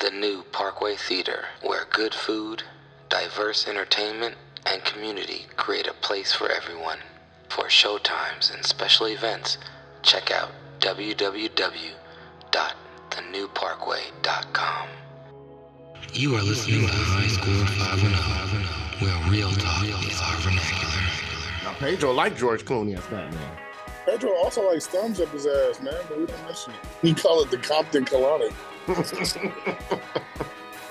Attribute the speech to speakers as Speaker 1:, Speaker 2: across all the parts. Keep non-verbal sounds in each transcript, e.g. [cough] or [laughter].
Speaker 1: the new Parkway Theater, where good food, diverse entertainment, and community create a place for everyone. For showtimes and special events, check out www.thenewparkway.com. You are listening to High Score 510, where real talk is our vernacular.
Speaker 2: Now, Pedro liked George Clooney as Batman.
Speaker 3: Pedro also likes thumbs up his ass, man, but we don't mention it. We call it the Compton Colonic. [laughs]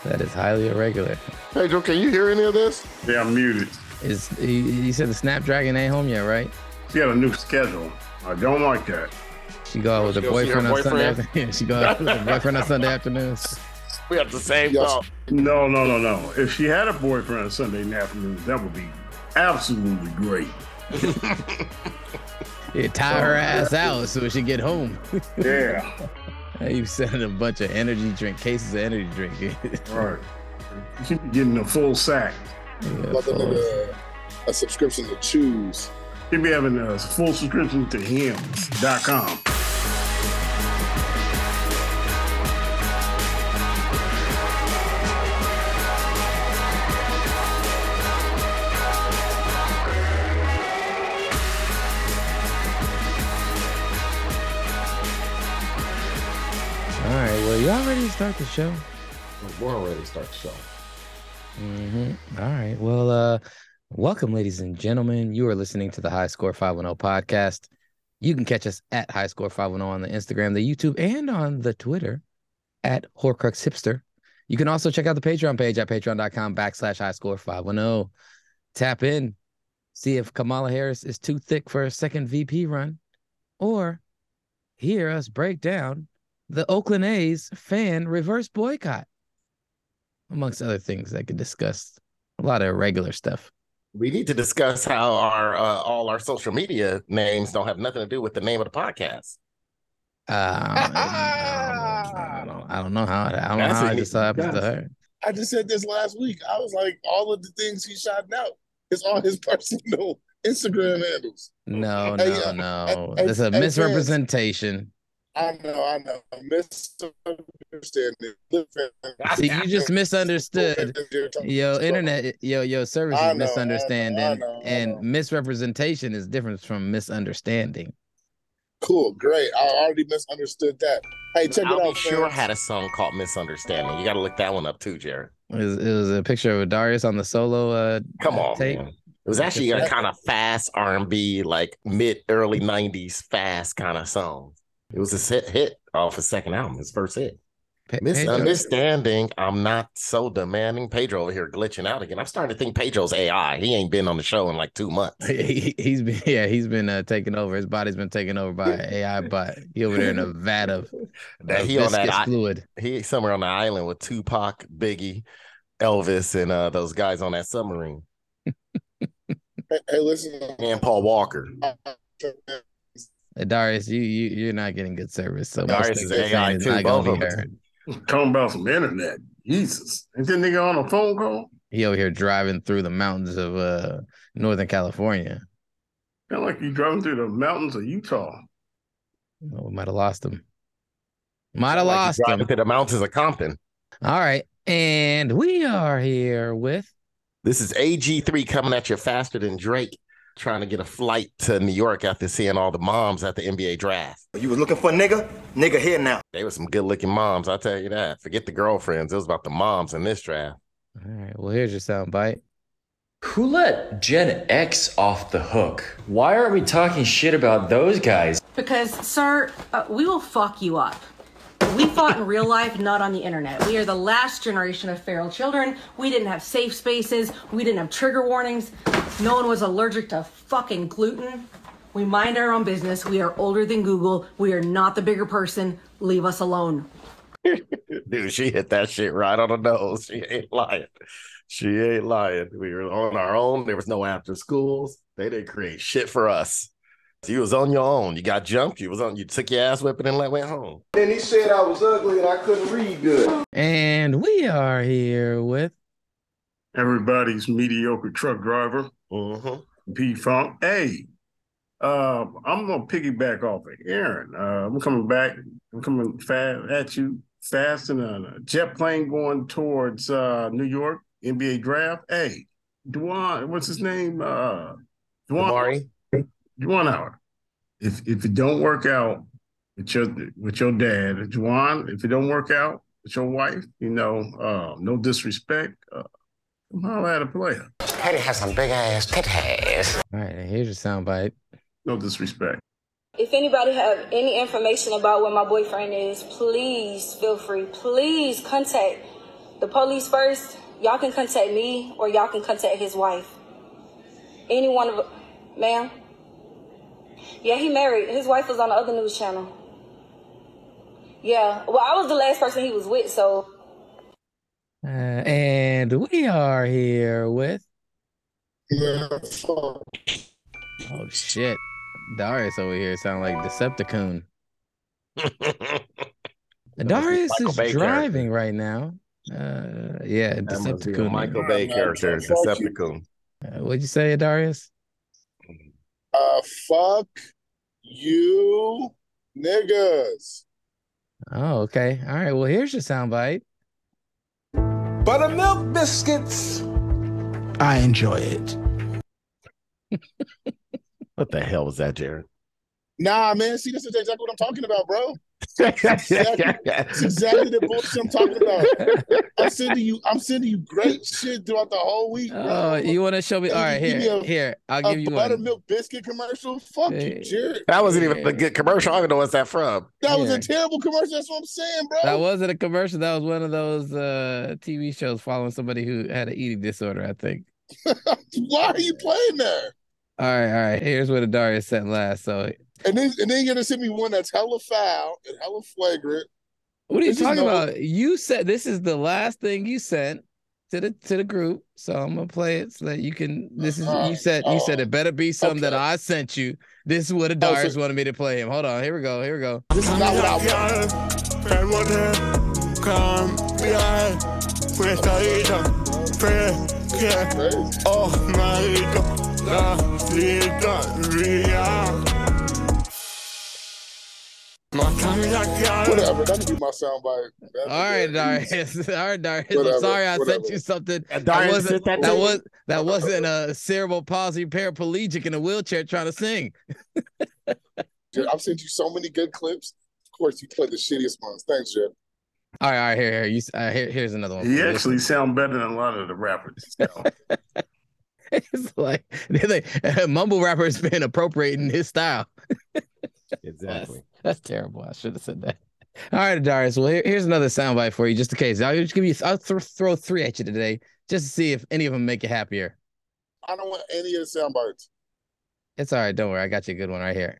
Speaker 4: That is highly irregular.
Speaker 2: Hey, Joe, can you hear any of this?
Speaker 5: Yeah, I'm muted.
Speaker 4: Is he, he said the Snapdragon ain't home yet, right?
Speaker 5: She had a new schedule. I don't like that.
Speaker 4: She go out with her
Speaker 2: She go see her
Speaker 4: boyfriend on Sunday.
Speaker 2: boyfriend?
Speaker 4: after- [laughs] yeah, she go out with her boyfriend on Sunday afternoons.
Speaker 2: We have the same
Speaker 3: Yes.
Speaker 2: thought.
Speaker 5: No, no, no, no. If she had a boyfriend on Sunday afternoon, that would be absolutely great.
Speaker 4: Yeah, tie her ass out so she get home.
Speaker 5: Yeah. [laughs] [laughs]
Speaker 4: you sending a bunch of energy drink cases of energy drink.
Speaker 5: All [laughs] right. She'd be getting a full sack.
Speaker 4: Yeah,
Speaker 3: About the
Speaker 4: folks.
Speaker 3: nigga a subscription to choose.
Speaker 5: You'd be having a full subscription to hims.com.
Speaker 4: y'all ready to start the show?
Speaker 2: We're already start the show.
Speaker 4: hmm All right. Well, uh, welcome, ladies and gentlemen. You are listening to the High Score 510 podcast. You can catch us at High Score 510 on the Instagram, the YouTube, and on the Twitter at Horcrux Hipster. You can also check out the Patreon page at patreon.com backslash High Score 510. Tap in, see if Kamala Harris is too thick for a second VP run, or hear us break down the Oakland A's fan reverse boycott amongst other things that could discuss a lot of irregular stuff.
Speaker 2: We need to discuss how our uh, all our social media names don't have nothing to do with the name of the podcast.
Speaker 4: Uh, I, don't, I don't know how I don't know how
Speaker 2: what
Speaker 4: it
Speaker 2: you-
Speaker 4: just happens to her.
Speaker 3: I just said this last week. I was like, all of the things he's shouting out is on his [laughs] personal Instagram handles.
Speaker 4: No,
Speaker 3: Hey,
Speaker 4: no,
Speaker 3: uh,
Speaker 4: no.
Speaker 3: hey,
Speaker 4: That's a
Speaker 3: hey, fans.
Speaker 4: misrepresentation.
Speaker 3: I know, I know. Misunderstanding.
Speaker 4: See, you just misunderstood. Yo, internet, yo, yo, service is
Speaker 3: know, I know, I
Speaker 4: misunderstanding,
Speaker 3: know, I
Speaker 4: and misrepresentation is different from misunderstanding.
Speaker 3: Cool, great. I already misunderstood that. Hey, check
Speaker 2: I'll
Speaker 3: it
Speaker 2: be
Speaker 3: out.
Speaker 2: sure had a song called Misunderstanding. You got to look that one up too, Jared.
Speaker 4: It was, it was a picture of Darius on the solo. Uh,
Speaker 2: Come on,
Speaker 4: tape.
Speaker 2: man. It was actually a kind of fast R and B, like mid early '90s fast kind of song. It was a hit hit off his second album, his first hit.
Speaker 4: Pe- Pedro-
Speaker 2: Misunderstanding. I'm not so demanding. Pedro over here glitching out again. I'm starting to think Pedro's AI. He ain't been on the show in like two months. [laughs]
Speaker 4: He, he's been yeah he's been uh, taken over. His body's been taken over by AI [laughs] bot. He over there in a vat of,
Speaker 2: That
Speaker 4: of
Speaker 2: he on that
Speaker 4: viscous
Speaker 2: I-
Speaker 4: fluid.
Speaker 2: he somewhere on the island with Tupac, Biggie, Elvis, and uh, those guys on that submarine, [laughs]
Speaker 3: Hey, hey, listen.
Speaker 2: and Paul Walker.
Speaker 4: Darius, you you you're not getting good service. So
Speaker 2: Darius
Speaker 4: most
Speaker 2: is AI
Speaker 4: is
Speaker 2: too.
Speaker 4: not
Speaker 2: Both of
Speaker 4: be
Speaker 2: them.
Speaker 5: Talking about some internet. Jesus. Ain't that nigga on a phone call?
Speaker 4: He over here driving through the mountains of uh Northern California.
Speaker 5: Kind like you driving through the mountains of Utah.
Speaker 4: Oh, we might have lost him. Might have
Speaker 2: Like he
Speaker 4: lost
Speaker 2: driving
Speaker 4: him.
Speaker 2: to the mountains of Compton.
Speaker 4: All right, and we are here with
Speaker 2: This is AG3 coming at you faster than Drake, trying to get a flight to New York after seeing all the moms at the NBA draft.
Speaker 6: You was looking for a nigga? Nigga here now.
Speaker 2: They were some good looking moms, I'll tell you that. Forget the girlfriends. It was about the moms in this draft.
Speaker 4: All right. Well, here's your sound bite.
Speaker 7: Who let Gen X off the hook? Why aren't we talking shit about those guys?
Speaker 8: Because, sir, uh, we will fuck you up. We fought in real life, not on the internet. We are the last generation of feral children. We didn't have safe spaces. We didn't have trigger warnings. No one was allergic to fucking gluten. We mind our own business. We are older than Google. We are not the bigger person. Leave us alone. [laughs]
Speaker 2: Dude, she hit that shit right on the nose. She ain't lying. She ain't lying. We were on our own. There was no after schools. They didn't create shit for us. You was on your own. You got jumped. You was on. You took your ass whipping and went home.
Speaker 6: Then he said I was ugly and I couldn't read good.
Speaker 4: And we are here with
Speaker 5: Everybody's mediocre truck driver,
Speaker 2: Mm-hmm.
Speaker 5: P Funk. Hey, uh, I'm gonna piggyback off of Aaron. Uh, I'm coming back. I'm coming fast at you fast in a jet plane going towards uh, New York NBA draft. Hey, Dwan, what's his name? Uh, Dwan,
Speaker 2: Amari?
Speaker 5: Dwan Howard. If if it don't work out with your with your dad, Dwan, if it don't work out with your wife, you know, uh, no disrespect, uh, come holler at a player.
Speaker 9: Teddy has some big ass titties.
Speaker 4: All right, and here's your soundbite.
Speaker 5: No disrespect.
Speaker 10: If anybody have any information about where my boyfriend is, please feel free. Please contact the police first. Y'all can contact me or y'all can contact his wife. Any one of ma'am. Yeah, he married. His wife was on the other news channel. Yeah. Well, I was the last person he was with, so
Speaker 4: Uh, and we are here with.
Speaker 3: Yeah.
Speaker 4: Oh shit, Darius over here sound like Decepticon. [laughs] Darius is
Speaker 2: Bay
Speaker 4: driving right now. Uh, yeah,
Speaker 2: That must be a
Speaker 4: Decepticon.
Speaker 2: Michael Bay character, Decepticon.
Speaker 4: Uh, what'd you say, Darius?
Speaker 3: Uh, fuck you, niggas.
Speaker 4: Oh, okay. All right. Well, here's your soundbite.
Speaker 9: Buttermilk biscuits.
Speaker 11: I enjoy it. [laughs]
Speaker 2: What the hell was that, Jared?
Speaker 3: Nah, man. See, this is exactly what I'm talking about, bro. That's exactly the bullshit I'm talking about. I'm sending you. I'm sending you great shit throughout the whole week, bro.
Speaker 4: Oh, you want to show me? All right, here,
Speaker 3: a-
Speaker 4: here. I'll
Speaker 3: a
Speaker 4: give you one.
Speaker 3: buttermilk biscuit commercial. Fuck
Speaker 4: Hey.
Speaker 3: you, Jared.
Speaker 2: That wasn't even a good commercial. I don't know what's that from.
Speaker 3: That was
Speaker 4: Yeah.
Speaker 3: a terrible commercial. That's what I'm saying, bro.
Speaker 4: That wasn't a commercial. That was one of those uh TV shows following somebody who had an eating disorder. I think. [laughs]
Speaker 3: Why are you playing there?
Speaker 4: All right, all right. Here's what the Darius sent last. So,
Speaker 3: And then, and then you're gonna send me one that's hella foul and hella flagrant.
Speaker 4: what are you
Speaker 3: This
Speaker 4: talking
Speaker 3: no-
Speaker 4: about? You said this is the last thing you sent to the to the group. So I'm gonna play it so that you can. This is
Speaker 3: Uh,
Speaker 4: you said you said
Speaker 3: uh,
Speaker 4: it better be something that. I sent you. This is what
Speaker 3: Oh, so-
Speaker 4: Darius wanted me to play him. Hold on. Here we go. Here we go.
Speaker 3: This is not what I want. Crazy.
Speaker 5: Oh
Speaker 3: Whatever. That could be my soundbite. That'd
Speaker 4: All right, Darius. [laughs] All right, Darius. I'm sorry I sent you something.
Speaker 2: And
Speaker 4: That wasn't
Speaker 2: that
Speaker 4: that was that wasn't a cerebral palsy paraplegic in a wheelchair trying to sing. [laughs]
Speaker 3: Jared, I've sent you so many good clips. Of course, you played the shittiest ones. Thanks, Jared.
Speaker 4: All right, all right, here, here. You, uh, here here's another one.
Speaker 5: He
Speaker 4: you.
Speaker 5: actually sound better than a lot of the rappers. So. [laughs]
Speaker 4: it's like they, they, mumble rappers been appropriating his style.
Speaker 2: Exactly. [laughs]
Speaker 4: That's terrible. I should have said that. All right, Darius. Well, here, here's another soundbite for you, just in case. I'll just give you. I'll th- throw three at you today, just to see if any of them make you happier.
Speaker 3: I don't want any of the sound bites.
Speaker 4: It's all right. Don't worry. I got you a good one right here.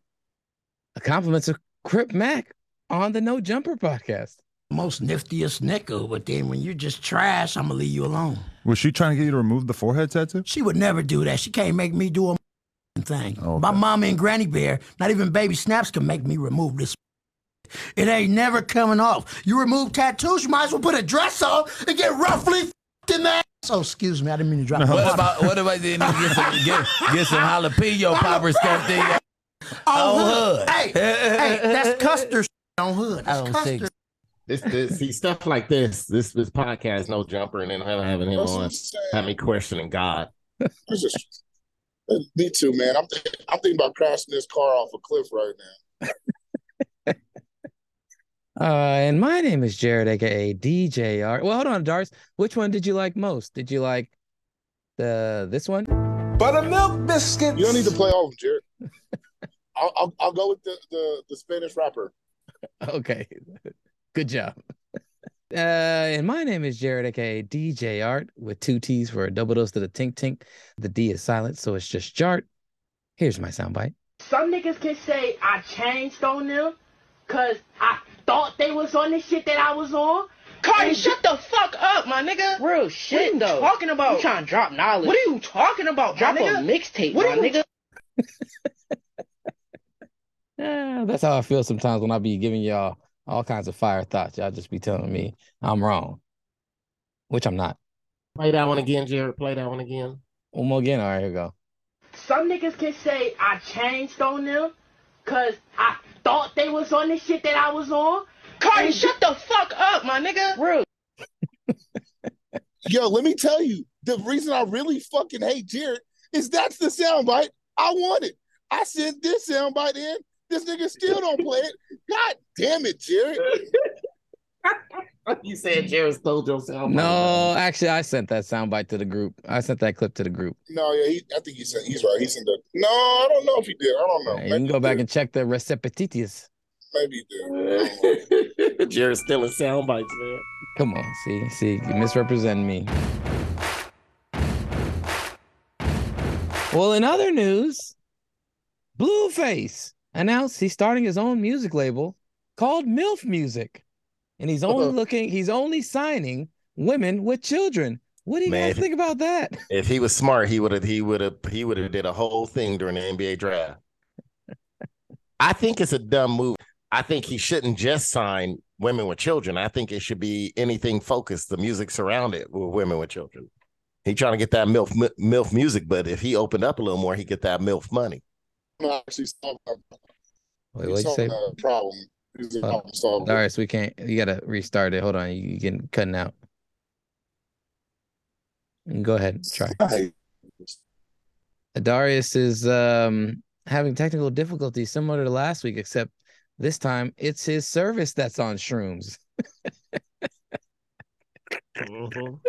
Speaker 4: A compliment to Crip Mac on the No Jumper podcast.
Speaker 11: Most niftiest nickel, but then when you're just trash, I'm gonna leave you alone.
Speaker 12: Was she trying to get you to remove the forehead tattoo?
Speaker 11: She would never do that. She can't make me do a thing.
Speaker 12: Okay.
Speaker 11: My mama and granny bear, not even baby snaps can make me remove this. It ain't never coming off. You remove tattoos, you might as well put a dress on and get roughly in that. Oh, excuse me, I didn't mean to drop.
Speaker 12: No. What
Speaker 13: about what about then you get some get, get some jalapeno poppers stuffed in your
Speaker 11: on
Speaker 13: hood?
Speaker 11: Hey, hey, that's custard on hood.
Speaker 13: I
Speaker 11: That's
Speaker 13: don't
Speaker 11: custard.
Speaker 13: think
Speaker 2: This, this, see stuff like this. This, this podcast, no jumper, and then having him on,
Speaker 3: I'm saying.
Speaker 2: me questioning God.
Speaker 3: It's just, me too, man. I'm thinking, I'm thinking about crashing this car off a cliff right now. [laughs]
Speaker 4: Uh, and my name is Jared, aka DJ Art. Well, hold on, Dars. Which one did you like most? Did you like the this one?
Speaker 9: Buttermilk biscuits.
Speaker 3: You don't need to play all of them, Jared. [laughs] I'll, I'll, I'll go with the, the, the Spanish rapper. [laughs]
Speaker 4: Okay, good job. Uh, and my name is Jared, aka DJ Art, with two T's for a double dose to the tink tink. The D is silent, so it's just Jart. Here's my soundbite.
Speaker 14: Some niggas can say I changed on them because I thought they was on the shit that I was on. Cardi, shut the fuck up, my nigga. Real shit, what are you
Speaker 15: though.
Speaker 14: talking about?
Speaker 15: You trying to drop knowledge.
Speaker 14: What are you talking about,
Speaker 15: Drop
Speaker 14: my
Speaker 15: a mixtape, my
Speaker 14: are you
Speaker 15: nigga.
Speaker 4: Yeah, [laughs] that's how I feel sometimes when I be giving y'all all kinds of fire thoughts. Y'all just be telling me I'm wrong, which I'm not.
Speaker 2: Play that one again, Jared. Play that one again.
Speaker 4: One more again. All right, here we go.
Speaker 14: Some niggas can say I changed on them because I thought they was on the shit that I was on. Cardi, shut the fuck up, my nigga. Rude. [laughs]
Speaker 3: Yo, let me tell you, the reason I really fucking hate Jared is that's the soundbite I wanted. I sent this soundbite in. This nigga still don't play it. God damn it, Jared.
Speaker 2: you said Jared stole your sound.
Speaker 4: No, actually, I sent that soundbite to the group. I sent that clip to the group.
Speaker 3: No, yeah, he, I think he sent. He's right. He sent that. No, I don't know if he did. I don't know.
Speaker 4: you can go back and check the receptitis.
Speaker 3: Maybe he did. [laughs]
Speaker 2: Jared's stealing sound bites, man.
Speaker 4: Come on, see, see, you misrepresent me. Well, in other news, Blueface announced he's starting his own music label called MILF Music. And he's only looking, he's only signing women with children. What do you
Speaker 2: Man,
Speaker 4: guys think about that? [laughs]
Speaker 2: If he was smart, he would have he would have he would have did a whole thing during the NBA draft. I think it's a dumb move. I think he shouldn't just sign women with children. I think it should be anything focused, the music surrounded with women with children. He trying to get that MILF MILF music, but if he opened up a little more, he get that MILF money.
Speaker 3: No, actually, solved that.
Speaker 4: Wait,
Speaker 3: He
Speaker 4: what'd you say?
Speaker 3: that problem. He's a
Speaker 4: Uh,
Speaker 3: problem solver.
Speaker 4: All right, so we can't. You gotta restart it. Hold on, you you getting cutting out. Go ahead, try. [laughs] Darius is um having technical difficulties similar to last week, except this time it's his service that's on shrooms. [laughs]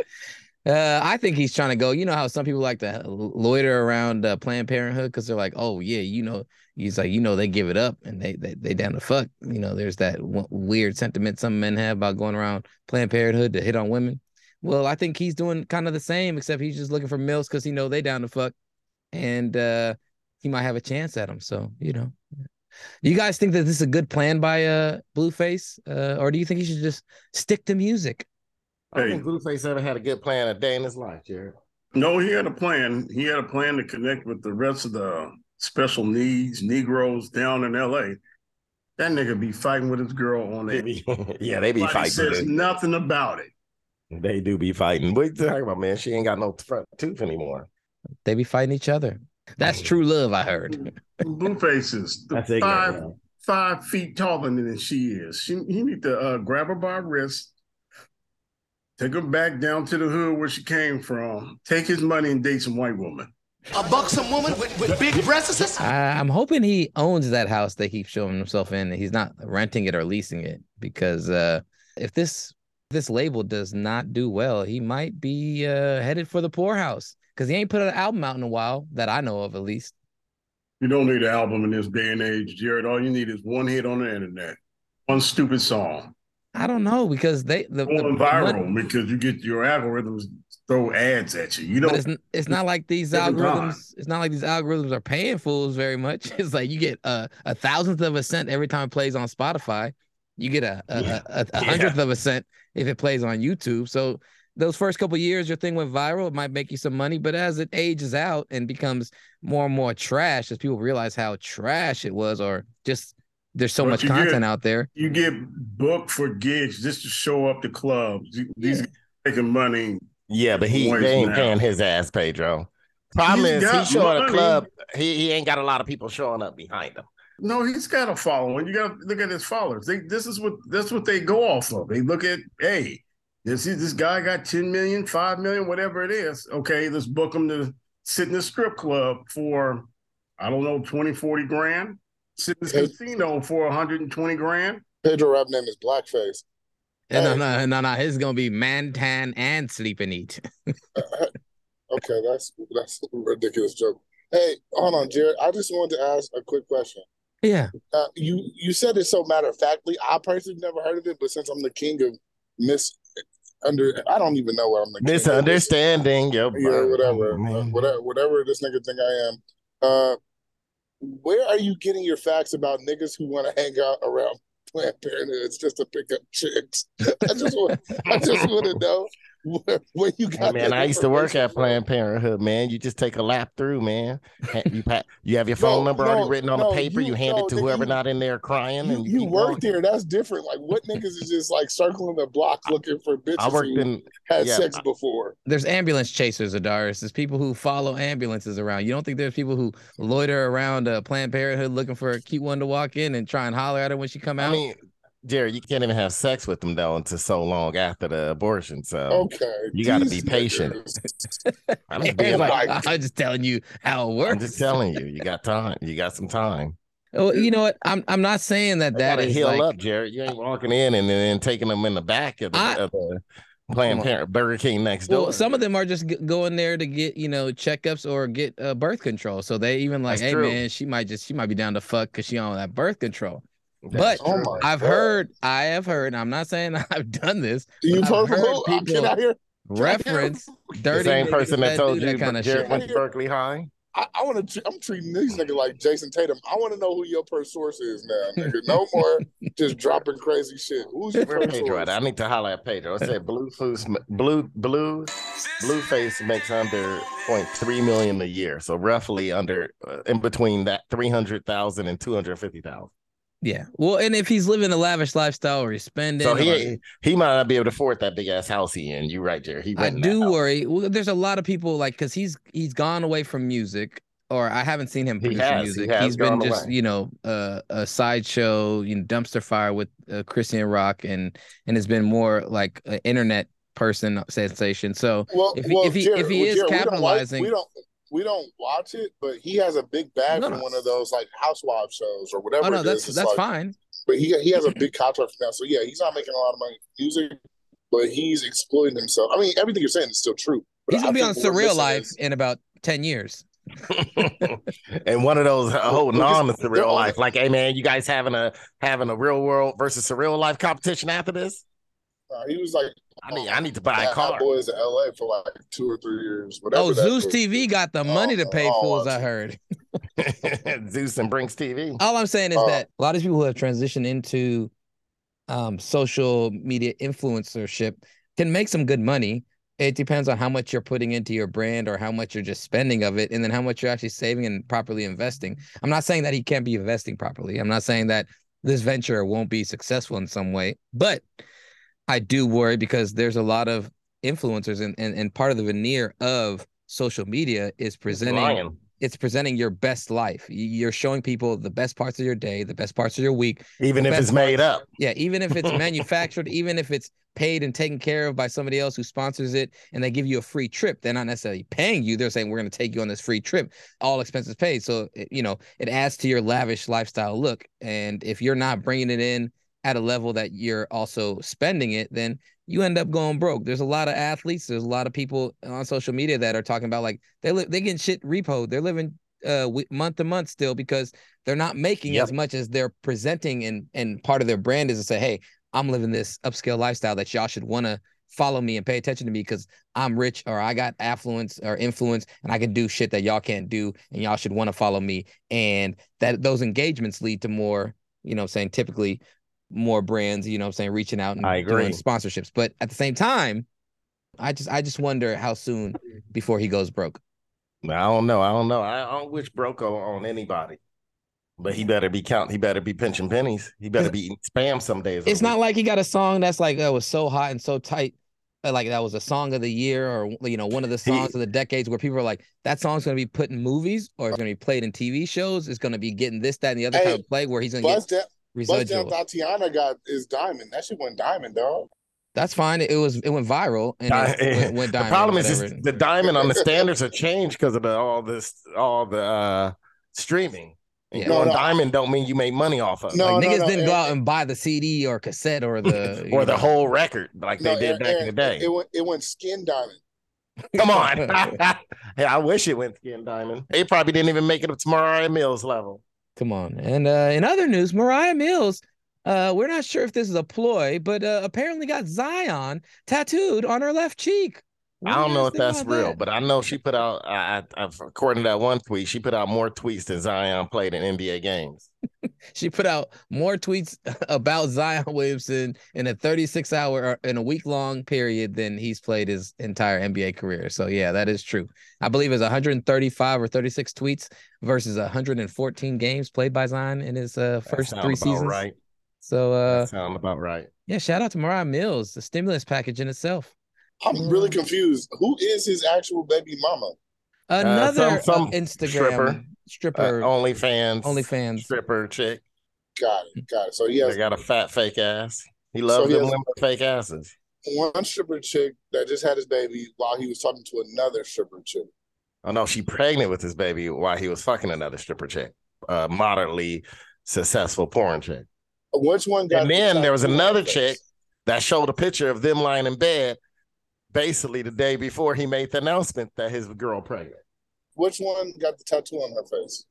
Speaker 4: Uh, I think he's trying to go. You know how some people like to loiter around uh, Planned Parenthood because they're like, "Oh yeah, you know." He's like, you know, they give it up and they they, they down to fuck. You know, there's that w- weird sentiment some men have about going around Planned Parenthood to hit on women. Well, I think he's doing kind of the same, except he's just looking for mills because he know they down to fuck, and uh, he might have a chance at them. So you know, you guys think that this is a good plan by uh Blueface, uh, or do you think he should just stick to music?
Speaker 2: I don't think Blueface ever had a good plan a day in his life, Jared.
Speaker 5: No, he had a plan. He had a plan to connect with the rest of the special needs Negroes down in L.A. That nigga be fighting with his girl on there. [laughs]
Speaker 2: yeah, they be
Speaker 5: Nobody
Speaker 2: fighting.
Speaker 5: Says
Speaker 2: dude.
Speaker 5: nothing about it.
Speaker 2: They do be fighting. What you talking about, man? She ain't got no front tooth anymore.
Speaker 4: They be fighting each other. That's true love, I heard.
Speaker 5: Blueface is [laughs]
Speaker 2: That's ignorant,
Speaker 5: five five feet taller than she is. She he need to uh, grab her by her wrist, take her back down to the hood where she came from, take his money and date some white woman.
Speaker 11: A buxom woman with, with big breasts?
Speaker 4: I, I'm hoping he owns that house they keep showing himself in. He's not renting it or leasing it because uh, if this this label does not do well, he might be uh, headed for the poorhouse because he ain't put an album out in a while that I know of, at least.
Speaker 5: You don't need an album in this day and age, Jared. All you need is one hit on the internet, one stupid song,
Speaker 4: I don't know because they the, the
Speaker 5: going
Speaker 4: the
Speaker 5: viral
Speaker 4: money-
Speaker 5: because you get your algorithms throw ads at you. You don't.
Speaker 4: it's, it's not like these algorithms.
Speaker 5: time.
Speaker 4: It's not like these algorithms are paying fools very much. [laughs] It's like you get a, a thousandth of a cent every time it plays on Spotify. You get a a,
Speaker 2: Yeah.
Speaker 4: a, a
Speaker 2: Yeah.
Speaker 4: hundredth of a cent if it plays on YouTube. So those first couple years, your thing went viral. It might make you some money, but as it ages out and becomes more and more trash, as people realize how trash it was, or just there's so
Speaker 5: But
Speaker 4: much content
Speaker 5: get-
Speaker 4: out there.
Speaker 5: You get booked for gigs just to show up to clubs. These guys making money.
Speaker 2: Yeah, but he they ain't
Speaker 5: now.
Speaker 2: paying his ass, Pedro. Problem
Speaker 5: He's
Speaker 2: is, he
Speaker 5: got
Speaker 2: showing a
Speaker 5: money.
Speaker 2: club. He, he ain't got a lot of people showing up behind him.
Speaker 5: No, he's got a following. You got to look at his followers. They this is what that's what they go off of. They look at, hey, this is this guy got 10 million, 5 million, whatever it is. Okay, let's book him to sit in the strip club for I don't know, 20, 40 grand. Sit in the
Speaker 3: Hey.
Speaker 5: casino for 120 grand.
Speaker 3: Pedro rap name is Blackface.
Speaker 4: And no, no, no, no. His gonna be man tan and sleep and eat. [laughs] [laughs]
Speaker 3: Okay, that's that's a ridiculous joke. Hey, hold on, Jared. I just wanted to ask a quick question.
Speaker 4: yeah.
Speaker 3: Uh, you you said it so matter of factly. I personally never heard of it, but since I'm the king of mis under, I don't even know what I'm the king of.
Speaker 2: Misunderstanding, yo.
Speaker 3: Yeah, whatever,
Speaker 2: man.
Speaker 3: Uh, whatever, whatever this nigga think I am. Uh, where are you getting your facts about niggas who want to hang out around Planned Parenthood? It's just to pick up chicks. [laughs] I just want, I just want to know where, where you
Speaker 2: Hey,
Speaker 3: got.
Speaker 2: man, I used to work at Planned Parenthood, man. You just take a lap through, man. You pa- you have your [laughs] phone
Speaker 3: No,
Speaker 2: number
Speaker 3: no,
Speaker 2: already written on
Speaker 3: no,
Speaker 2: the paper. You,
Speaker 3: you-
Speaker 2: hand
Speaker 3: no,
Speaker 2: it to
Speaker 3: nigga,
Speaker 2: whoever
Speaker 3: you-
Speaker 2: not in there crying.
Speaker 3: You,
Speaker 2: and
Speaker 3: you
Speaker 2: keep
Speaker 3: worked
Speaker 2: going.
Speaker 3: there. That's different. Like, what niggas is just like circling the block looking for bitches
Speaker 2: I worked
Speaker 3: who
Speaker 2: in.
Speaker 3: had
Speaker 2: yeah,
Speaker 3: sex
Speaker 2: I-
Speaker 3: before?
Speaker 4: There's ambulance chasers, Adaris. There's people who follow ambulances around. You don't think there's people who loiter around uh, Planned Parenthood looking for a cute one to walk in and try and holler at her when she come out?
Speaker 2: I mean, Jerry, you can't even have sex with them though until so long after the abortion. So
Speaker 3: Okay.
Speaker 2: you got to be patient. [laughs] I'm just being
Speaker 4: like,
Speaker 2: like,
Speaker 4: I'm just telling you how it works.
Speaker 2: I'm just telling you, you got time. You got some time.
Speaker 4: Well, you know what? I'm I'm not saying that
Speaker 2: They
Speaker 4: that
Speaker 2: gotta heal
Speaker 4: like,
Speaker 2: up, Jared. You ain't walking in and then taking them in the back of the,
Speaker 4: I-
Speaker 2: of the Planned
Speaker 4: Come on.
Speaker 2: Parent Burger King next door.
Speaker 4: Well, some of them are just g- going there to get you know checkups or get uh, birth control. So they even like,
Speaker 2: That's
Speaker 4: hey
Speaker 2: true.
Speaker 4: man, she might just she might be down to fuck because she on that birth control.
Speaker 2: That's
Speaker 4: but
Speaker 3: Oh
Speaker 4: I've
Speaker 3: God.
Speaker 4: heard, I have heard. I'm not saying [laughs] I've done this.
Speaker 3: Do you
Speaker 4: but I've heard people
Speaker 3: out here.
Speaker 4: reference [laughs]
Speaker 2: the
Speaker 4: dirty
Speaker 2: same person that told you
Speaker 4: that kind of
Speaker 2: Jared
Speaker 4: shit.
Speaker 2: went to Berkeley High.
Speaker 3: I, I want to. I'm treating these niggas like Jayson Tatum. I want to know who your first source is now, nigga. No [laughs] more just dropping crazy shit. Who's your
Speaker 2: Where
Speaker 3: first
Speaker 2: Pedro
Speaker 3: source?
Speaker 2: at? I need to holler at Pedro. I said blue foos, blue blue Blueface makes under 0.3 million a year, so roughly under uh, in between that 300,000 and 250,000.
Speaker 4: Yeah. Well, and if he's living a lavish lifestyle or he's spending,
Speaker 2: So
Speaker 4: or-
Speaker 2: he he might not be able to afford that big ass house he in. You right there. He
Speaker 4: I do worry. Well, there's a lot of people like because he's he's gone away from music, or I haven't seen him
Speaker 2: he has, he
Speaker 4: music.
Speaker 2: has
Speaker 4: has been just
Speaker 2: away.
Speaker 4: you know uh, a sideshow, you know, dumpster fire with uh, Chrisean Rock, and and has been more like an internet person sensation. So
Speaker 3: Well,
Speaker 4: if he,
Speaker 3: well,
Speaker 4: if he
Speaker 3: Jared,
Speaker 4: if he is
Speaker 3: Jared, we don't like-
Speaker 4: capitalizing,
Speaker 3: we don't watch it, but he has a big bag
Speaker 4: No,
Speaker 3: from
Speaker 4: no.
Speaker 3: one of those like housewife shows or whatever.
Speaker 4: oh no,
Speaker 3: it
Speaker 4: that's.
Speaker 3: It's
Speaker 4: that's
Speaker 3: like-
Speaker 4: fine.
Speaker 3: But he he has a [clears throat] big contract from now, so yeah, he's not making a lot of money from music, but he's exploiting himself. I mean, everything you're saying is still true. But
Speaker 4: He's gonna be on
Speaker 3: think what we're
Speaker 4: Surreal Life
Speaker 3: is-
Speaker 4: in about ten years. [laughs]
Speaker 2: and one of those uh, holding on to surreal life. Like, hey man, you guys having a having a real world versus surreal life competition after this?
Speaker 3: Uh, he was like,
Speaker 2: I need I need to buy a
Speaker 3: Bad
Speaker 2: car.
Speaker 3: Boys in LA for like two or three years. Whatever
Speaker 4: Oh, Zeus
Speaker 3: was.
Speaker 4: TV got the money to
Speaker 3: Oh,
Speaker 4: pay
Speaker 3: oh,
Speaker 4: fools. I heard. [laughs]
Speaker 2: Zeus and Brinks TV.
Speaker 4: All I'm saying is
Speaker 3: Oh.
Speaker 4: that a lot of people who have transitioned into um, social media influencership can make some good money. It depends on how much you're putting into your brand or how much you're just spending of it, and then how much you're actually saving and properly investing. I'm not saying that he can't be investing properly. I'm not saying that this venture won't be successful in some way, but I do worry because there's a lot of influencers, and and, and part of the veneer of social media is presenting
Speaker 2: Lying.
Speaker 4: it's presenting your best life. You're showing people the best parts of your day, the best parts of your week.
Speaker 2: Even if it's made
Speaker 4: parts-
Speaker 2: up.
Speaker 4: Yeah, even if it's [laughs] manufactured, even if it's paid and taken care of by somebody else who sponsors it and they give you a free trip, they're not necessarily paying you. They're saying we're going to take you on this free trip, all expenses paid. So, it, you know, it adds to your lavish lifestyle look. And if you're not bringing it in at a level that you're also spending it, then you end up going broke. There's a lot of athletes, there's a lot of people on social media that are talking about like they live they getting shit repoed. They're living uh month to month still because they're not making
Speaker 2: Yep.
Speaker 4: as much as they're presenting and and part of their brand is to say, "Hey, I'm living this upscale lifestyle that y'all should want to follow me and pay attention to me because I'm rich or I got affluence or influence and I can do shit that y'all can't do and y'all should want to follow me." And that those engagements lead to more, you know, I'm saying typically more brands, you know, what I'm saying reaching out and
Speaker 2: I
Speaker 4: doing sponsorships. But at the same time, I just I just wonder how soon before he goes broke.
Speaker 2: I don't know. I don't know. I don't wish broke on anybody. But he better be counting. He better be pinching pennies. He better be eating spam some days.
Speaker 4: It's not
Speaker 2: week.
Speaker 4: like he got a song that's like that was so hot and so tight. uh, Like that was a song of the year, or you know, one of the songs of the decades where people are like, that song's gonna be put in movies or it's gonna be played in TV shows. It's gonna be getting this, that, and the other
Speaker 3: Hey,
Speaker 4: kind of play where he's gonna
Speaker 3: Buzz
Speaker 4: get
Speaker 3: down, Buzz down. Thotiana got is diamond. That shit went diamond, dog.
Speaker 4: That's fine. It was it went viral and
Speaker 2: Di-
Speaker 4: it went, went [laughs]
Speaker 2: the
Speaker 4: diamond,
Speaker 2: problem is
Speaker 4: whatever.
Speaker 2: just the diamond on the [laughs] standards have changed because of the, all this, all the uh streaming. And
Speaker 4: Yeah.
Speaker 2: going
Speaker 3: No, no.
Speaker 2: diamond don't mean you make money off of it.
Speaker 3: No,
Speaker 4: like
Speaker 3: no,
Speaker 4: niggas
Speaker 3: no,
Speaker 4: didn't go out and buy the CD or cassette or the [laughs] you
Speaker 2: or the
Speaker 4: know.
Speaker 2: whole record like they did
Speaker 3: Aaron-
Speaker 2: back in the day.
Speaker 3: It, it went it went skin diamond.
Speaker 2: Come on. hey, I wish it went skin diamond. They probably didn't even make it up to Moriah Mills level.
Speaker 4: Come on. And uh, in other news, Moriah Mills, uh, we're not sure if this is a ploy, but uh, apparently got Zion tattooed on her left cheek.
Speaker 2: I don't know if that's real,
Speaker 4: that?
Speaker 2: but I know she put out. I, I, I've- according to that one tweet, she put out more tweets than Zion played in NBA games. [laughs]
Speaker 4: she put out more tweets [laughs] about Zion Williamson in a 36 hour in a week long period than he's played his entire NBA career. So yeah, that is true. I believe it's 135 or 36 tweets versus 114 games played by Zion in his uh, first three
Speaker 2: about
Speaker 4: seasons.
Speaker 2: right?
Speaker 4: So uh,
Speaker 2: That sound about right.
Speaker 4: yeah, shout out to Moriah Mills, the stimulus package in itself.
Speaker 3: I'm really confused. Who is his actual baby mama?
Speaker 4: Another
Speaker 2: some- some
Speaker 4: uh, Instagram
Speaker 2: stripper.
Speaker 4: stripper,
Speaker 2: Uh, OnlyFans,
Speaker 4: OnlyFans.
Speaker 2: stripper chick.
Speaker 3: Got it. Got it. So he has
Speaker 2: They got a fat fake ass. He loves
Speaker 3: he
Speaker 2: them
Speaker 3: has-
Speaker 2: fake asses.
Speaker 3: one stripper chick that just had his baby while he was talking to another stripper chick.
Speaker 2: Oh no, she pregnant with his baby while he was fucking another stripper chick, uh, moderately successful porn chick.
Speaker 3: Which one got?
Speaker 2: And then there was another
Speaker 3: face?
Speaker 2: chick that showed a picture of them lying in bed, basically the day before he made the announcement that his girl pregnant.
Speaker 3: Which one got the tattoo on her face?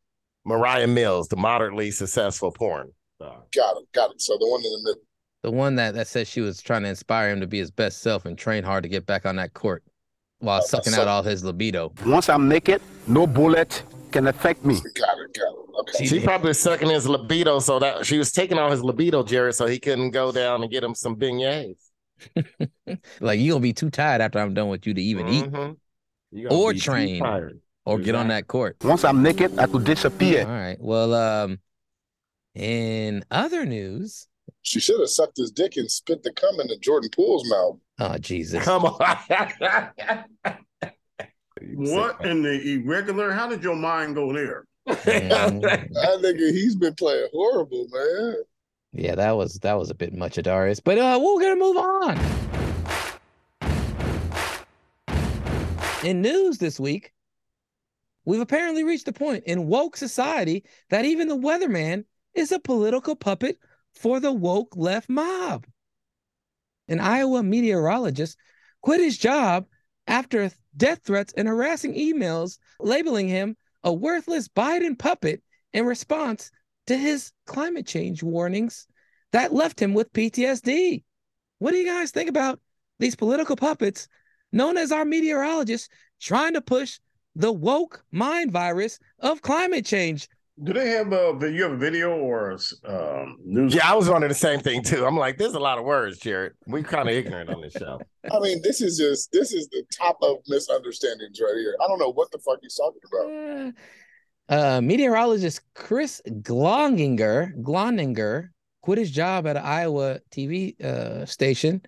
Speaker 2: Moriah Mills, the moderately successful porn. star.
Speaker 3: Got it. Got it. So the one in the middle.
Speaker 4: The one that that said she was trying to inspire him to be his best self and train hard to get back on that court while sucking
Speaker 3: so-
Speaker 4: out all his libido.
Speaker 15: Once I'm naked, no bullet can affect me.
Speaker 3: Got it. Got it. Okay.
Speaker 2: She probably was sucking his libido so that she was taking all his libido, Jared, so he couldn't go down and get him some beignets. [laughs]
Speaker 4: Like you gonna be too tired after I'm done with you to even eat
Speaker 2: Mhm. You gonna
Speaker 4: or train
Speaker 2: tired.
Speaker 4: or get on that court.
Speaker 15: Once I'm naked, I could disappear.
Speaker 4: All right. Well, um, in other news,
Speaker 3: She should have sucked his dick and spit the cum into Jordan Poole's mouth.
Speaker 4: oh Jesus,
Speaker 2: Come on. [laughs]
Speaker 5: What in the irregular? How did your mind go there? [laughs]
Speaker 3: That nigga, he's been playing horrible, man.
Speaker 4: Yeah, that was that was a bit much, Adarius. But uh, we're gonna move on. In news this week, we've apparently reached a point in woke society that even the weatherman is a political puppet for the woke left mob. An Iowa meteorologist quit his job after death threats and harassing emails labeling him a worthless Biden puppet in response to his climate change warnings that left him with PTSD. What do you guys think about these political puppets known as our meteorologists trying to push the woke mind virus of climate change?
Speaker 5: Do they have a? You have a video or um, news?
Speaker 2: Yeah, I was wondering the same thing too. I'm like, there's a lot of words, Jared. We're kind of ignorant on this show. [laughs]
Speaker 3: I mean, this is just this is the top of misunderstandings right here. I don't know what the fuck he's talking about.
Speaker 4: Uh, meteorologist Chris Glonginger, Gloninger quit his job at an Iowa TV uh, station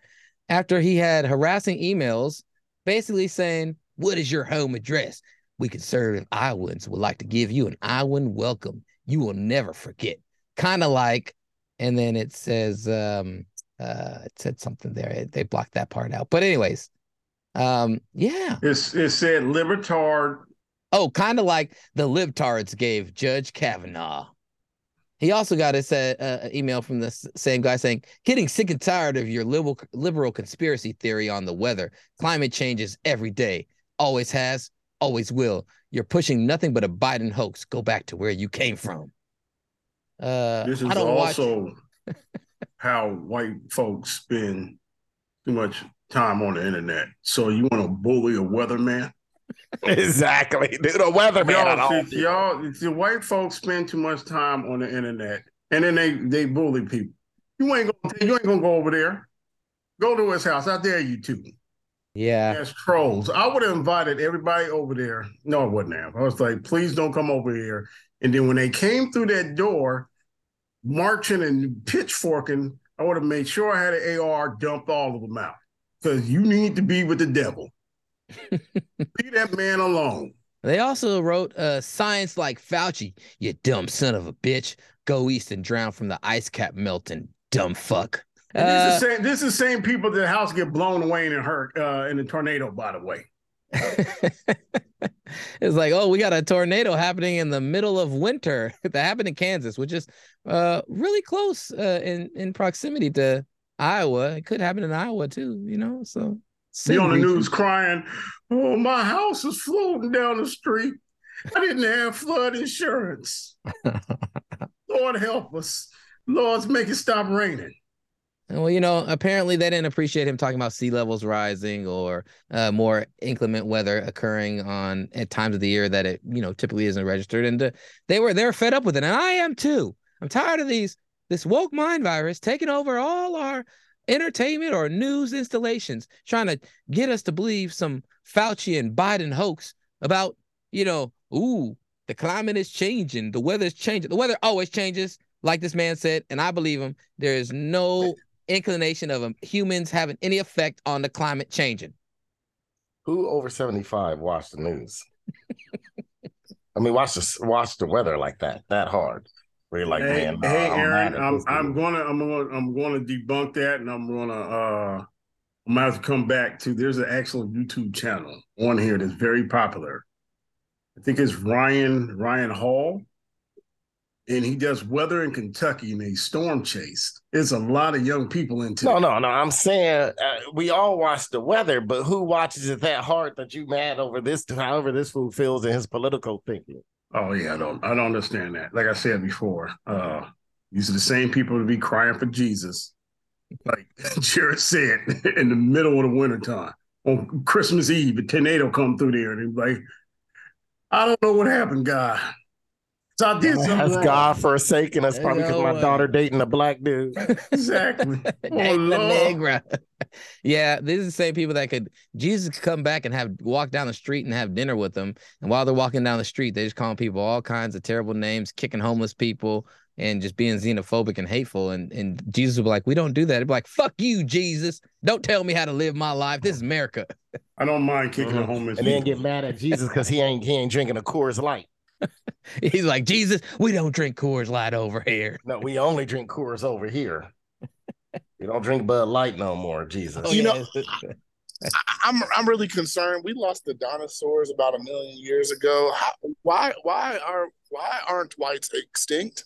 Speaker 4: after he had harassing emails basically saying, What is your home address? We conservative Iowans would like to give you an Iowan welcome. You will never forget. Kind of like, and then it says, um, uh, it said something there. They blocked that part out. But, anyways, um, yeah.
Speaker 5: It's it said libertard.
Speaker 4: Oh, kind of like the libtards gave Judge Kavanaugh. He also got a uh, email from the same guy saying, "Getting sick and tired of your liberal liberal conspiracy theory on the weather. Climate changes every day. Always has, always will. You're pushing nothing but a Biden hoax. Go back to where you came from." Uh,
Speaker 5: This is
Speaker 4: I don't watch.
Speaker 5: also how white folks spend too much time on the internet. So you want to bully a weatherman? [laughs]
Speaker 2: exactly. The weatherman
Speaker 5: Y'all,
Speaker 2: at all.
Speaker 5: see, y'all, the white folks spend too much time on the internet, and then they they bully people. You ain't gonna you ain't gonna go over there. Go to his house. I dare you to.
Speaker 4: Yeah.
Speaker 5: As trolls, I would have invited everybody over there. No, I wouldn't have. I was like, please don't come over here. And then when they came through that door, marching and pitchforking, I would have made sure I had an AR dumped all of them out because you need to be with the devil. Leave that man alone.
Speaker 4: They also wrote uh, science like Fauci, you dumb son of a bitch. Go east and drown from the ice cap melting, dumb fuck.
Speaker 5: And
Speaker 4: Uh,
Speaker 5: this is the same. This is the same people that the house get blown away and hurt uh, in a tornado. By the way, [laughs]
Speaker 4: it's like, oh, we got a tornado happening in the middle of winter [laughs] that happened in Kansas, which is uh, really close uh, in in proximity to Iowa. It could happen in Iowa too, you know. So
Speaker 5: be on the news crying, "Oh, my house is floating down the street. I didn't have flood insurance. [laughs] Lord help us. Lord, make it stop raining."
Speaker 4: Well, you know, apparently they didn't appreciate him talking about sea levels rising or uh, more inclement weather occurring on at times of the year that it, you know, typically isn't registered, and uh, they were they're fed up with it, and I am too. I'm tired of these this woke mind virus taking over all our entertainment or news installations, trying to get us to believe some Fauci and Biden hoax about, you know, ooh, the climate is changing, the weather is changing. The weather always changes, like this man said, and I believe him. There is no inclination of um, humans having any effect on the climate changing.
Speaker 2: Who over 75 watch the news? I mean, watch the watch the weather like that, that hard. Where you're like,
Speaker 5: hey,
Speaker 2: man,
Speaker 5: hey,
Speaker 2: I'm
Speaker 5: Aaron, I'm I'm gonna I'm gonna I'm gonna debunk that, and I'm gonna uh I'm gonna have to come back to. There's an excellent YouTube channel on here that's very popular. I think it's Ryan Ryan Hall, and he does weather in Kentucky and a storm chase. There's a lot of young people into
Speaker 2: No, no, no. I'm saying uh, we all watch the weather, but who watches it that hard that you mad over this? However, this fool feels in his political thinking.
Speaker 5: Oh yeah, I don't I don't understand that. Like I said before, uh these are the same people to be crying for Jesus. Like [laughs] Jared said, [laughs] in the middle of the wintertime. On Christmas Eve, a tornado come through there and like, I don't know what happened, God. So I did something.
Speaker 2: Has
Speaker 5: wrong."
Speaker 2: God forsaken us? Probably because
Speaker 4: go,
Speaker 2: my daughter dating a black dude. [laughs] [laughs]
Speaker 5: Exactly. Oh, Lord.
Speaker 4: negra. [laughs] yeah, these are the same people that could Jesus could come back and have walk down the street and have dinner with them. And while they're walking down the street, they just calling people all kinds of terrible names, kicking homeless people, and just being xenophobic and hateful. And and Jesus would be like, We don't do that. He'd be like, Fuck you, Jesus. Don't tell me how to live my life. This is America.
Speaker 5: I don't mind kicking the homeless
Speaker 2: Mm-hmm. and then get mad at Jesus because he ain't he ain't drinking a Coors Light. [laughs]
Speaker 4: He's like, Jesus, we don't drink Coors Light over here.
Speaker 2: No, we only drink Coors over here. we don't drink Bud Light no more. Jesus.
Speaker 4: Oh,
Speaker 3: You know,
Speaker 4: yeah.
Speaker 3: I- I'm I'm really concerned. We lost the dinosaurs about a million years ago. How, why why are why aren't whites extinct?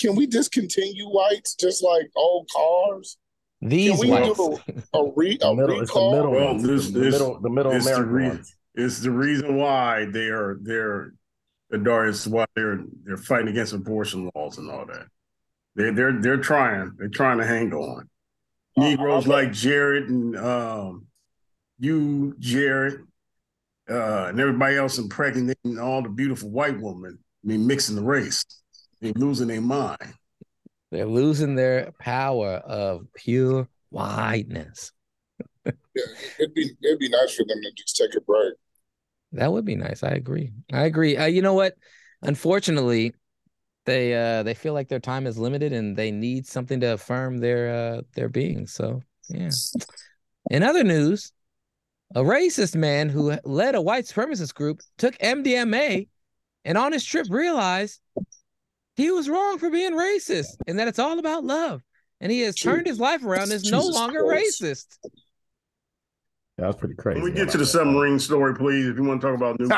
Speaker 3: Can we discontinue whites just like old cars?
Speaker 4: These
Speaker 3: Can we
Speaker 4: whites.
Speaker 3: do a, a, re, a
Speaker 2: The middle- it's the
Speaker 3: recall?
Speaker 2: middle
Speaker 5: Well,
Speaker 2: ones,
Speaker 5: this,
Speaker 2: the
Speaker 5: this
Speaker 2: middle, the middle
Speaker 5: it's the
Speaker 2: American
Speaker 5: reason.
Speaker 2: ones.
Speaker 5: It's the reason why they are they're the Darius why they're they're fighting against abortion laws and all that. They're they're they're trying. They're trying to hang on. Negroes
Speaker 3: I'm-
Speaker 5: like Jared and um you, Jared, uh, and everybody else impregnating all the beautiful white women. I mean, mixing the race. They're losing their mind.
Speaker 4: They're losing their power of pure whiteness.
Speaker 3: Yeah, it'd be it'd be nice for them to just take a break.
Speaker 4: That would be nice. I agree. I agree. Uh, you know what? Unfortunately, they uh they feel like their time is limited and they need something to affirm their uh their being. So yeah. In other news, a racist man who led a white supremacist group took MDMA and on his trip realized he was wrong for being racist and that it's all about love. And he has turned his life around and is no longer
Speaker 3: Christ.
Speaker 4: racist.
Speaker 2: That was pretty crazy.
Speaker 5: Can we get to the submarine story, please? If you want to talk about new.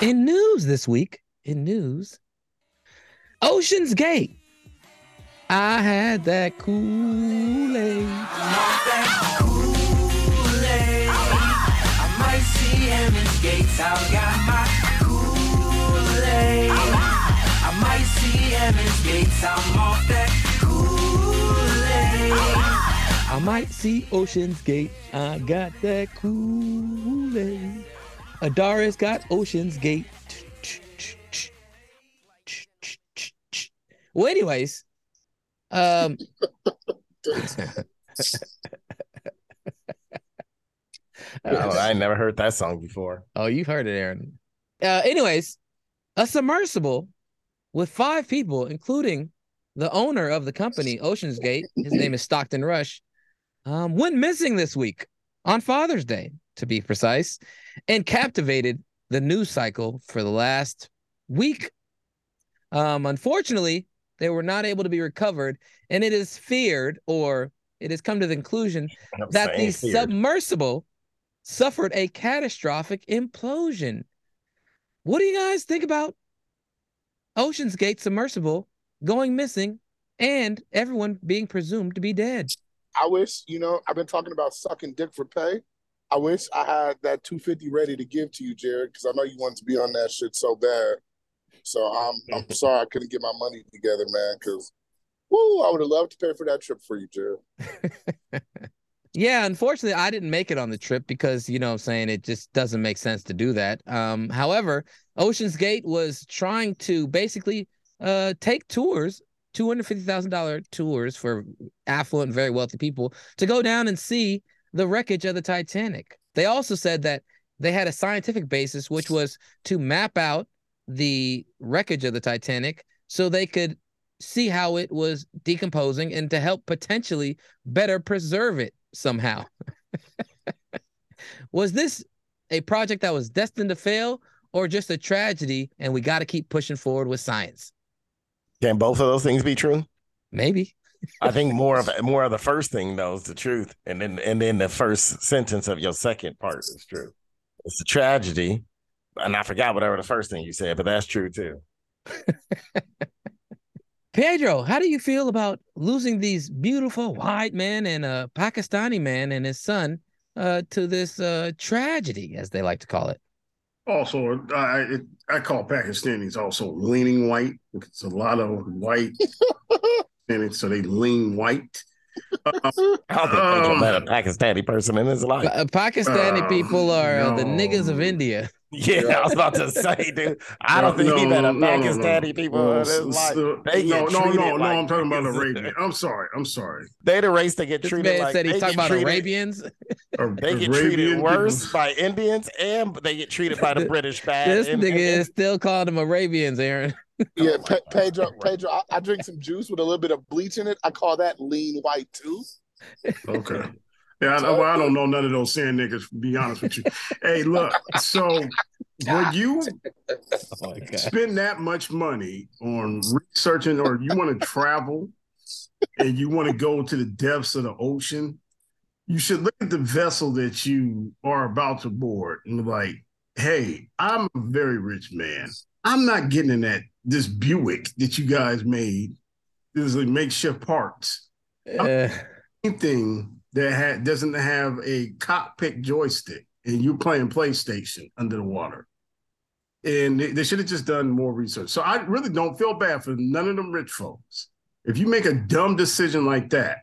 Speaker 5: [laughs]
Speaker 4: In news this week, in news, Ocean's Gate. I had that Kool-Aid.
Speaker 16: I might see him in skates. I got my Kool-Aid. I might see him in skates. I'm off that
Speaker 4: I might see Ocean's Gate. I got that Kool-Aid. Adaris got Ocean's Gate. Well, anyways, um, [laughs]
Speaker 2: I, I never heard that song before.
Speaker 4: Oh, you've heard it, Aaron. Uh, anyways, a submersible with five people, including the owner of the company, Ocean's Gate, his name is Stockton Rush, um, went missing this week on Father's Day, to be precise, and captivated the news cycle for the last week. Um, unfortunately, they were not able to be recovered, and it is feared, or it has come to the conclusion, [laughs] that the
Speaker 2: feared.
Speaker 4: submersible suffered a catastrophic implosion. What do you guys think about Ocean's Gate submersible going missing and everyone being presumed to be dead?
Speaker 3: I wish, you know, I've been talking about sucking dick for pay. I wish I had that 250 ready to give to you, Jared, because I know you wanted to be on that shit so bad. So I'm I'm sorry I couldn't get my money together, man, because woo, I would have loved to pay for that trip for you, Jared. [laughs]
Speaker 4: Yeah, unfortunately, I didn't make it on the trip because, you know what I'm saying, it just doesn't make sense to do that. Um, however, Ocean's Gate was trying to basically uh, take tours, $250,000 tours for affluent, very wealthy people to go down and see the wreckage of the Titanic. They also said that they had a scientific basis, which was to map out the wreckage of the Titanic so they could see how it was decomposing and to help potentially better preserve it somehow. [laughs] was this a project that was destined to fail, or just a tragedy and we got to keep pushing forward with science?
Speaker 2: Can both of those things be true?
Speaker 4: Maybe.
Speaker 2: I think more of [laughs] more of the first thing though is the truth, and then and then the first sentence of your second part is true. It's a tragedy, and I forgot whatever the first thing you said, but that's true too. [laughs]
Speaker 4: Pedro, how do you feel about losing these beautiful white men and a Pakistani man and his son uh, to this uh, tragedy, as they like to call it?
Speaker 5: Also, I I call Pakistanis also leaning white. It's a lot of white, [laughs] and so they lean white. Uh, [laughs]
Speaker 2: I don't think Pedro
Speaker 5: um,
Speaker 2: met a Pakistani person in his life.
Speaker 4: Uh, Pakistani
Speaker 5: Uh,
Speaker 4: people are uh, the
Speaker 5: no.
Speaker 4: niggas of India.
Speaker 2: Yeah, I was about to say, dude. I don't think he met a Pakistani people
Speaker 5: No,
Speaker 2: in his
Speaker 5: s-
Speaker 2: life. They
Speaker 5: no,
Speaker 2: get
Speaker 5: no,
Speaker 2: treated
Speaker 5: no, no.
Speaker 2: like
Speaker 5: I'm talking about
Speaker 2: niggas.
Speaker 5: Arabian. I'm sorry. I'm sorry.
Speaker 2: They the race that get
Speaker 4: This
Speaker 2: treated
Speaker 4: man
Speaker 2: like
Speaker 4: said he's
Speaker 2: they
Speaker 4: talking about
Speaker 2: treated-
Speaker 4: Arabians. [laughs]
Speaker 5: Ar-
Speaker 2: They get
Speaker 5: Arabian
Speaker 2: treated worse
Speaker 5: people-
Speaker 2: by Indians, and they get treated by the [laughs] British bad.
Speaker 4: This
Speaker 2: in-
Speaker 4: nigga
Speaker 2: in-
Speaker 4: is still calling them Arabians, Aaron. [laughs]
Speaker 3: Yeah, oh Pe- Pedro. Pedro, I, I drink some juice with a little bit of bleach in it. I call that lean white too.
Speaker 5: Okay. Yeah, I, well, I don't know none of those sand niggas. Be honest with you. hey, look. So when you [laughs]
Speaker 4: Oh
Speaker 5: spend that much money on researching, or you want to travel, and you want to go to the depths of the ocean, you should look at the vessel that you are about to board and be like, "Hey, I'm a very rich man. I'm not getting in that this Buick that you guys made. This is like makeshift parts."
Speaker 4: Uh,
Speaker 5: anything that ha- doesn't have a cockpit joystick and you playing PlayStation under the water. And they, they should have just done more research. So I really don't feel bad for none of them rich folks. If you make a dumb decision like that,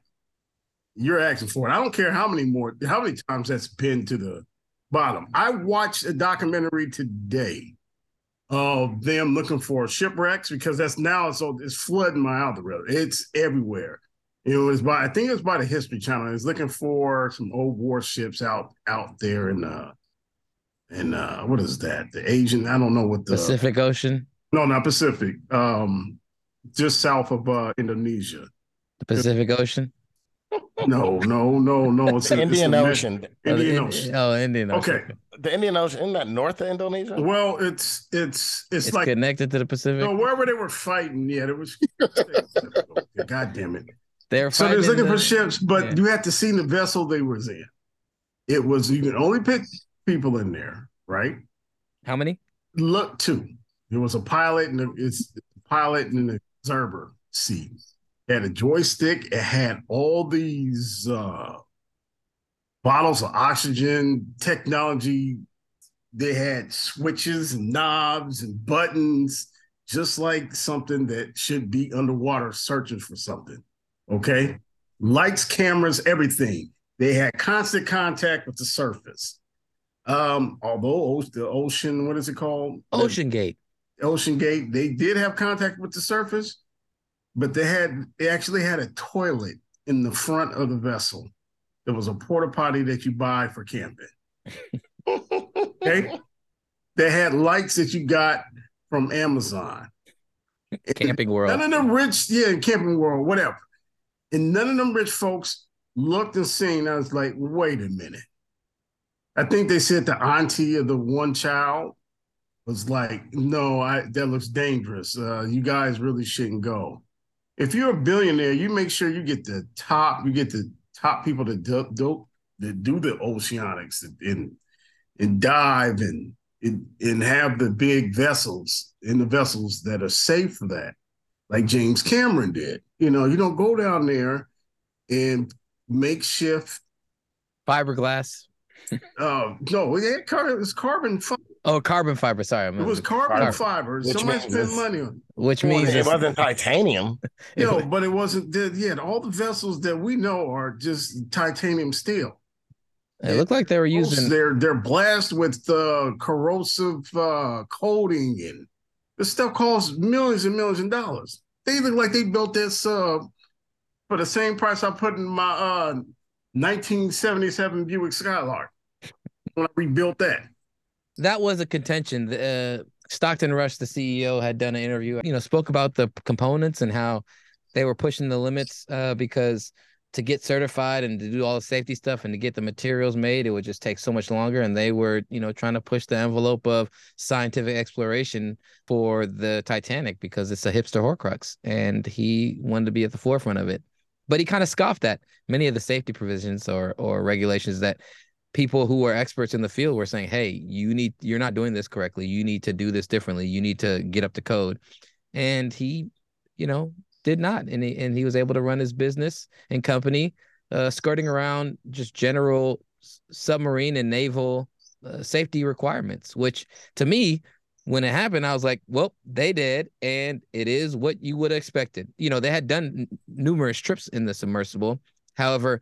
Speaker 5: you're asking for it. I don't care how many more, how many times that's been to the bottom. I watched a documentary today of them looking for shipwrecks because that's now so it's flooding my algorithm. It's everywhere. It was by I think it was by the History Channel. It's looking for some old warships out out there in uh in uh what is that? The Asian, I don't know what the
Speaker 4: Pacific Ocean,
Speaker 5: no, not Pacific. Um just south of uh Indonesia.
Speaker 4: the Pacific Ocean,
Speaker 5: No, no, no, no. It's,
Speaker 2: The
Speaker 5: it's
Speaker 2: Indian
Speaker 5: the Med-
Speaker 2: Ocean.
Speaker 4: Oh, the
Speaker 5: Indian
Speaker 4: Indi-
Speaker 5: Ocean.
Speaker 4: Oh, Indian Ocean.
Speaker 5: Okay.
Speaker 2: The Indian Ocean, isn't that north of Indonesia?
Speaker 5: Well, it's it's it's,
Speaker 4: It's
Speaker 5: like
Speaker 4: connected to the Pacific.
Speaker 5: no, wherever they were fighting, yeah, [laughs] it was God damn it.
Speaker 4: They're
Speaker 5: So they're looking
Speaker 4: in
Speaker 5: for ships, but
Speaker 4: yeah.
Speaker 5: you have to see the vessel they was in. It was you can only pick people in there, right?
Speaker 4: How many?
Speaker 5: Look, two. There was a pilot and a- it's a pilot and an observer seat. It had a joystick. It had all these uh, bottles of oxygen technology. They had switches and knobs and buttons, just like something that should be underwater searching for something. Okay. Lights, cameras, everything. They had constant contact with the surface. Um, although the ocean, what is it called?
Speaker 4: OceanGate.
Speaker 5: Ocean Gate, they did have contact with the surface, but they had they actually had a toilet in the front of the vessel. It was a porta potty that you buy for camping. [laughs] okay. They had lights that you got from Amazon.
Speaker 4: Camping World.
Speaker 5: None of them rich, yeah, Camping World, whatever. And none of them rich folks looked and seen. I was like, wait a minute. I think they said the auntie of the one child was like, no, I that looks dangerous. Uh, you guys really shouldn't go. If you're a billionaire, you make sure you get the top, you get the top people to do, do that do the oceanics and and dive and and, and have the big vessels in the vessels that are safe for that, like James Cameron did. You know, you don't go down there and makeshift.
Speaker 4: Fiberglass.
Speaker 5: Uh, no, yeah, car- it's carbon. Fi-
Speaker 4: Oh, carbon fiber. Sorry,
Speaker 5: it was carbon fiber.
Speaker 2: Which
Speaker 5: Somebody
Speaker 2: means
Speaker 5: spent
Speaker 2: it's-
Speaker 5: money on.
Speaker 4: Which means
Speaker 2: it wasn't [laughs] titanium.
Speaker 5: You know, but it wasn't. the- Yeah, all the vessels that we know are just titanium steel.
Speaker 4: It looked like they were using.
Speaker 5: They're they're blasted with uh, corrosive uh, coating, and this stuff costs millions and millions of dollars. They look like they built this uh, for the same price I put in my uh, 1977 Buick Skylark when I rebuilt that.
Speaker 4: that was a contention. The, uh, Stockton Rush, the CEO, had done an interview. You know, spoke about the components and how they were pushing the limits uh, because to get certified and to do all the safety stuff and to get the materials made, it would just take so much longer. And they were, you know, trying to push the envelope of scientific exploration for the Titanic because it's a hipster Horcrux, and he wanted to be at the forefront of it. But he kind of scoffed at many of the safety provisions or or regulations that people who are experts in the field were saying, "Hey, you need you're not doing this correctly. You need to do this differently. You need to get up to code." And he, you know, did not, and he and he was able to run his business and company, uh, skirting around just general submarine and naval uh, safety requirements. Which to me, when it happened, I was like, "Well, they did, and it is what you would have expected." You know, they had done n- numerous trips in the submersible. However,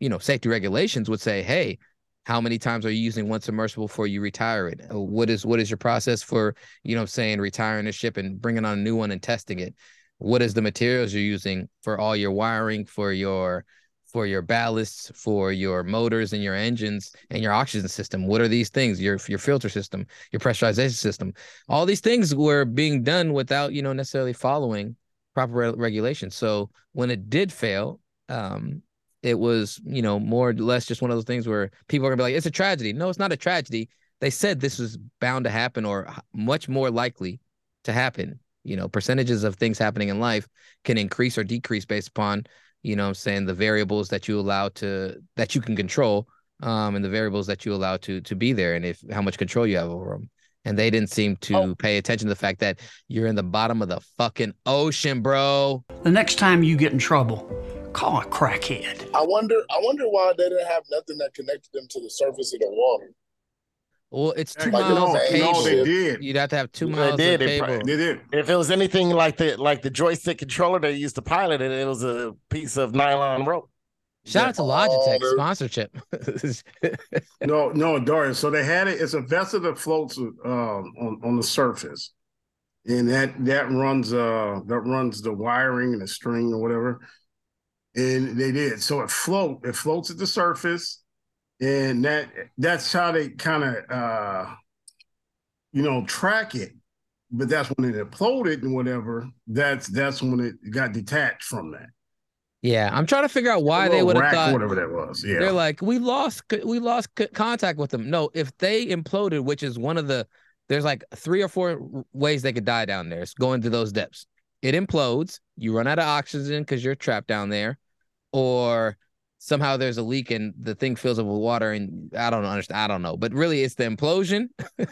Speaker 4: you know, safety regulations would say, "Hey." How many times are you using one submersible before you retire it? Uh, What is what is your process for, you know, saying retiring a ship and bringing on a new one and testing it? What is the materials you're using for all your wiring for your for your ballasts for your motors and your engines and your oxygen system? What are these things? Your your filter system your pressurization system. All these things were being done without you know necessarily following proper re- regulations. So when it did fail um it was you know more or less just one of those things where people are gonna be like it's a tragedy. No it's not a tragedy. They said this was bound to happen or much more likely to happen you know percentages of things happening in life can increase or decrease based upon you know what i'm saying the variables that you allow to that you can control um and the variables that you allow to to be there and if how much control you have over them and they didn't seem to pay attention to the fact that you're in the bottom of the fucking ocean bro
Speaker 17: The next time you get in trouble, call a crackhead.
Speaker 3: I wonder. I wonder why they didn't have nothing that connected them to the surface of the water.
Speaker 4: Well it's two
Speaker 3: Like,
Speaker 4: miles
Speaker 3: no,
Speaker 4: of
Speaker 3: no, they
Speaker 5: did.
Speaker 4: you'd have to have two
Speaker 2: They
Speaker 4: miles
Speaker 2: did.
Speaker 4: of cable
Speaker 5: They did.
Speaker 2: If it was anything like the like the joystick controller they used to pilot it, it was a piece of nylon rope.
Speaker 4: shout out to
Speaker 3: Oh,
Speaker 4: logitech
Speaker 3: they're-
Speaker 4: sponsorship [laughs]
Speaker 5: No, no, Darius. So they had it. It's a vessel that floats um, on on the surface, and that that runs uh that runs the wiring and the string or whatever. And they did. So it float. It floats at the surface, and that that's how they kind of uh you know track it. But that's when it imploded and whatever. That's that's when it got detached from that.
Speaker 4: yeah i'm trying to figure out why they would have thought
Speaker 5: whatever that was. Yeah.
Speaker 4: They're like, we lost, we lost contact with them. No, if they imploded, which is one of the, there's like three or four ways they could die down there. It's going to those depths. It implodes. You run out of oxygen because you're trapped down there, or somehow there's a leak and the thing fills up with water. And I don't understand. I don't know, but really, it's the implosion,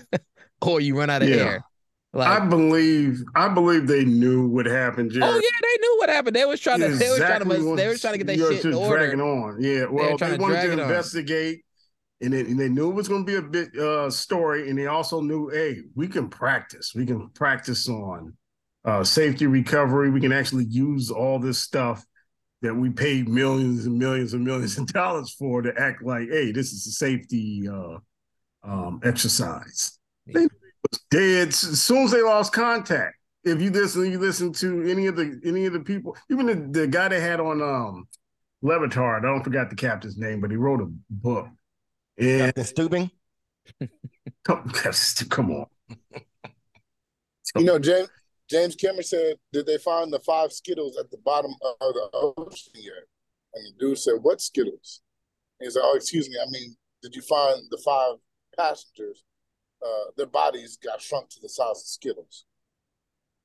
Speaker 4: [laughs] or you run out of
Speaker 5: Yeah.
Speaker 4: air. Like,
Speaker 5: I believe I believe they knew what happened. Jared.
Speaker 4: oh yeah, they knew what happened. They was trying to, they were trying to, they were trying to get that shit in order.
Speaker 5: dragging on. Yeah, well, they
Speaker 4: to
Speaker 5: wanted to investigate, and they, and they knew it was going to be a bit uh, story, and they also knew, hey, we can practice. We can practice on uh, safety recovery. We can actually use all this stuff that we paid millions and millions and millions of dollars for to act like, hey, this is a safety uh, um, exercise. They was dead as soon as they lost contact. If you listen, you listen to any of the any of the people, even the, the guy they had on um Levitard, I don't forget the captain's name, but he wrote a book. And
Speaker 2: Captain Stubing.
Speaker 5: come, [laughs] come on.
Speaker 3: You know, James James Cameron said, "Did they find the five Skittles at the bottom of the ocean yet?" And the dude said, "What Skittles?" And he said, "Oh, excuse me. I mean, did you find the five passengers? Uh, their bodies got shrunk to the size of Skittles."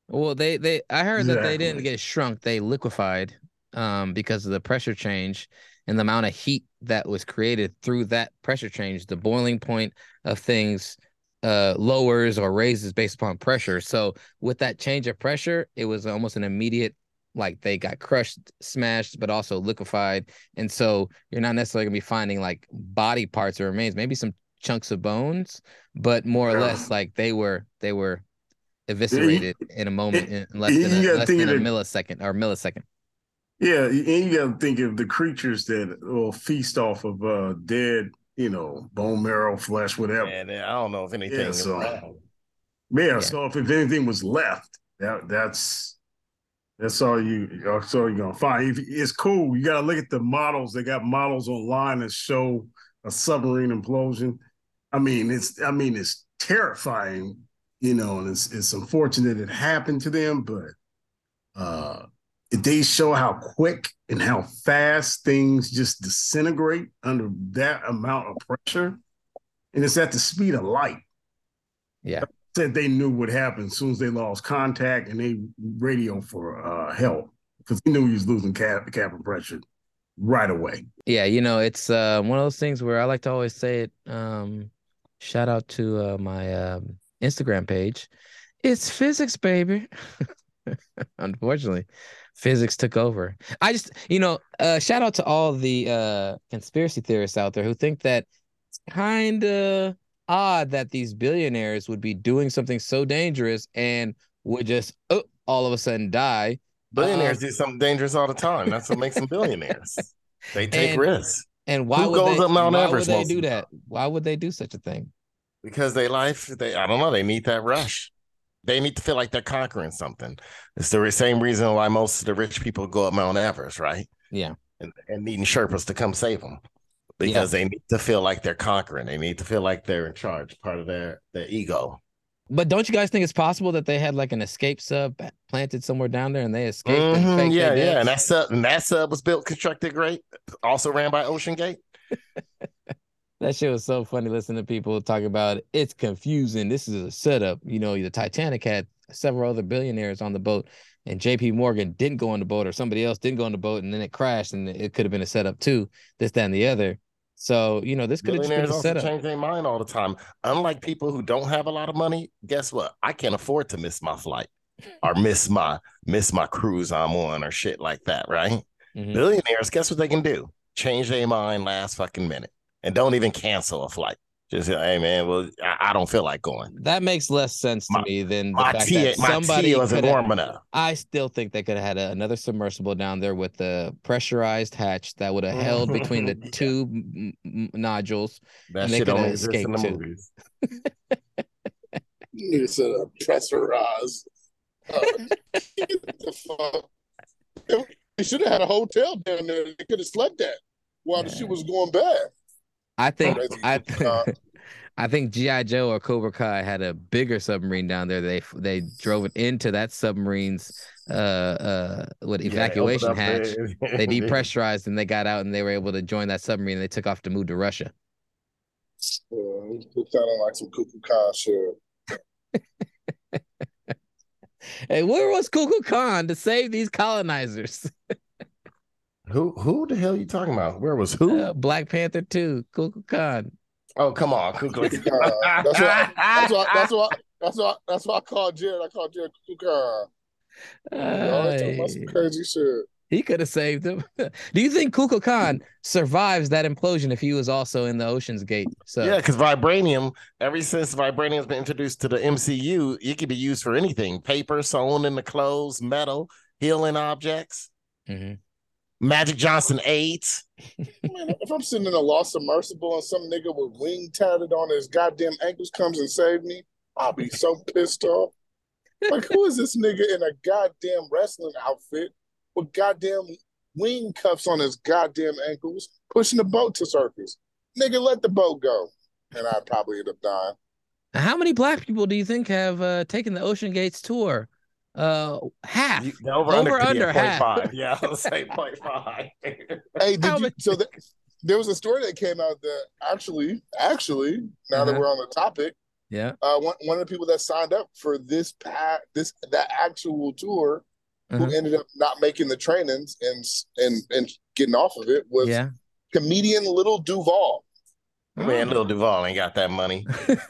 Speaker 4: Well, they they I heard that they didn't get shrunk, they liquefied um because of the pressure change and the amount of heat that was created through that pressure change. The boiling point of things uh lowers or raises based upon pressure. So with that change of pressure, it was almost an immediate like they got crushed, smashed, but also liquefied. And so you're not necessarily gonna be finding like body parts or remains, maybe some chunks of bones, but more or
Speaker 5: Yeah.
Speaker 4: less like they were they were eviscerated in a moment in less than a, less than a millisecond or millisecond.
Speaker 5: Yeah, and you got to think of the creatures that will feast off of uh dead, you know, bone marrow, flesh, whatever.
Speaker 2: And I don't know if anything.
Speaker 5: Yeah, so-
Speaker 2: around.
Speaker 5: Yeah, so if, if anything was left, that that's that's all you that's all you're gonna find. If, it's cool. You gotta look at the models. They got models online that show a submarine implosion. I mean, it's I mean, it's terrifying, you know, and it's it's unfortunate it happened to them, but uh they show how quick and how fast things just disintegrate under that amount of pressure. And it's at the speed of light.
Speaker 4: Yeah.
Speaker 5: Said they knew what happened as soon as they lost contact and they radio for uh, help because he knew he was losing cap, cabin pressure right away.
Speaker 4: Yeah, you know, it's uh, one of those things where I like to always say it. Um, shout out to uh, my um, Instagram page. It's physics, baby. [laughs] Unfortunately, physics took over. I just, you know, uh, shout out to all the uh, conspiracy theorists out there who think that it's kind of odd that these billionaires would be doing something so dangerous and would just oh, all of a sudden die.
Speaker 2: Billionaires
Speaker 4: Um,
Speaker 2: do something dangerous all the time. That's what makes them billionaires. [laughs] They take
Speaker 4: And-
Speaker 2: risks
Speaker 4: And why
Speaker 2: Who
Speaker 4: would
Speaker 2: goes
Speaker 4: they,
Speaker 2: up Mount
Speaker 4: why
Speaker 2: Everest
Speaker 4: would they do that? Why would they do such a thing?
Speaker 2: because they life. They I don't know. They need that rush. They need to feel like they're conquering something. It's the same reason why most of the rich people go up Mount Everest, right?
Speaker 4: Yeah.
Speaker 2: And, and needing Sherpas to come save them because they need to feel like they're conquering. They need to feel like they're in charge, part of their their ego.
Speaker 4: But don't you guys think it's possible that they had like an escape sub planted somewhere down there and they escaped? and
Speaker 2: Mhm,
Speaker 4: faked
Speaker 2: yeah, yeah. And that sub, and that sub was built, constructed great. Also ran by OceanGate. [laughs]
Speaker 4: That shit was so funny listening to people talk about it. it's confusing. This is a setup. You know, the Titanic had several other billionaires on the boat, and JP Morgan didn't go on the boat, or somebody else didn't go on the boat, and then it crashed, and it could have been a setup too. This, that, and the other. So, you know, this could have been
Speaker 2: Billionaires
Speaker 4: a
Speaker 2: also
Speaker 4: setup.
Speaker 2: change their mind all the time. Unlike people who don't have a lot of money, guess what? I can't afford to miss my flight or miss my miss my cruise I'm on or shit like that, right?
Speaker 4: Mhm.
Speaker 2: Billionaires, guess what they can do? Change their mind last fucking minute and don't even cancel a flight. Just say, hey man, well, I, I don't feel like going.
Speaker 4: That makes less sense to me than the
Speaker 2: my
Speaker 4: fact
Speaker 2: tea-
Speaker 4: that
Speaker 2: my tea
Speaker 4: somebody
Speaker 2: wasn't
Speaker 4: coulda-
Speaker 2: warm enough.
Speaker 4: I still think they could have had a, another submersible down there with the pressurized hatch that would have held between the [laughs] two m- m- nodules,
Speaker 2: That
Speaker 4: and they
Speaker 2: shit
Speaker 4: could
Speaker 2: only exists in the
Speaker 4: too.
Speaker 2: movies.
Speaker 3: You said a pressurized. Uh, the fuck. They should have had a hotel down there. They could have slept at while the shit was going bad. [laughs]
Speaker 4: I think I I think GI Joe or Cobra Kai had a bigger submarine down there. They they drove it into that submarine's uh uh what evacuation
Speaker 2: up
Speaker 4: hatch.
Speaker 2: the-
Speaker 4: they [laughs] depressurized and they got out and they were able to join that submarine and they took off to move to Russia.
Speaker 3: uh, it sounded like some cuckoo Khan shit. [laughs]
Speaker 4: Hey, where was Kukulkan Khan to save these colonizers?
Speaker 2: Who who the hell are you talking about? Where was who?
Speaker 4: Uh, Black Panther 2, Kukulkan Khan.
Speaker 2: Oh come on, Ku Klux [laughs]
Speaker 3: Uh, that's why. That's why. That's why. That's why. That's why I called Jared. I called Jared cuckoo Khan. Y'all talking about some crazy shit.
Speaker 4: He could have saved him. [laughs] Do you think Kukulkan Khan survives that implosion if he was also in the Ocean's Gate? So
Speaker 2: Yeah, because vibranium, ever since vibranium's been introduced to the MCU, it can be used for anything: paper sewn in the clothes, metal, healing objects.
Speaker 4: Mhm.
Speaker 2: Magic Johnson AIDS.
Speaker 3: Man, if I'm sitting in a lost submersible and some nigga with wing tatted on his goddamn ankles comes and save me, I'll be so pissed off. Like, who is this nigga in a goddamn wrestling outfit with goddamn wing cuffs on his goddamn ankles, pushing the boat to surface? Nigga, let the boat go. And I'd probably end up dying.
Speaker 4: how many black people do you think have uh, taken the Ocean Gates tour? Uh, half.
Speaker 2: You- the over,
Speaker 4: Over
Speaker 2: under,
Speaker 4: under half.
Speaker 2: 0.5. Yeah, I'll say 0.5. [laughs]
Speaker 3: Hey, did you? So the, there was a story that came out that actually, actually, now that
Speaker 4: Uh-huh.
Speaker 3: we're on the topic,
Speaker 4: Yeah.
Speaker 3: uh, one, one of the people that signed up for this pa- this that actual tour,
Speaker 4: Uh-huh.
Speaker 3: who ended up not making the trainings and and and getting off of it was
Speaker 4: Yeah.
Speaker 3: comedian Little Duval.
Speaker 2: Man, little Duval ain't got that money. [laughs]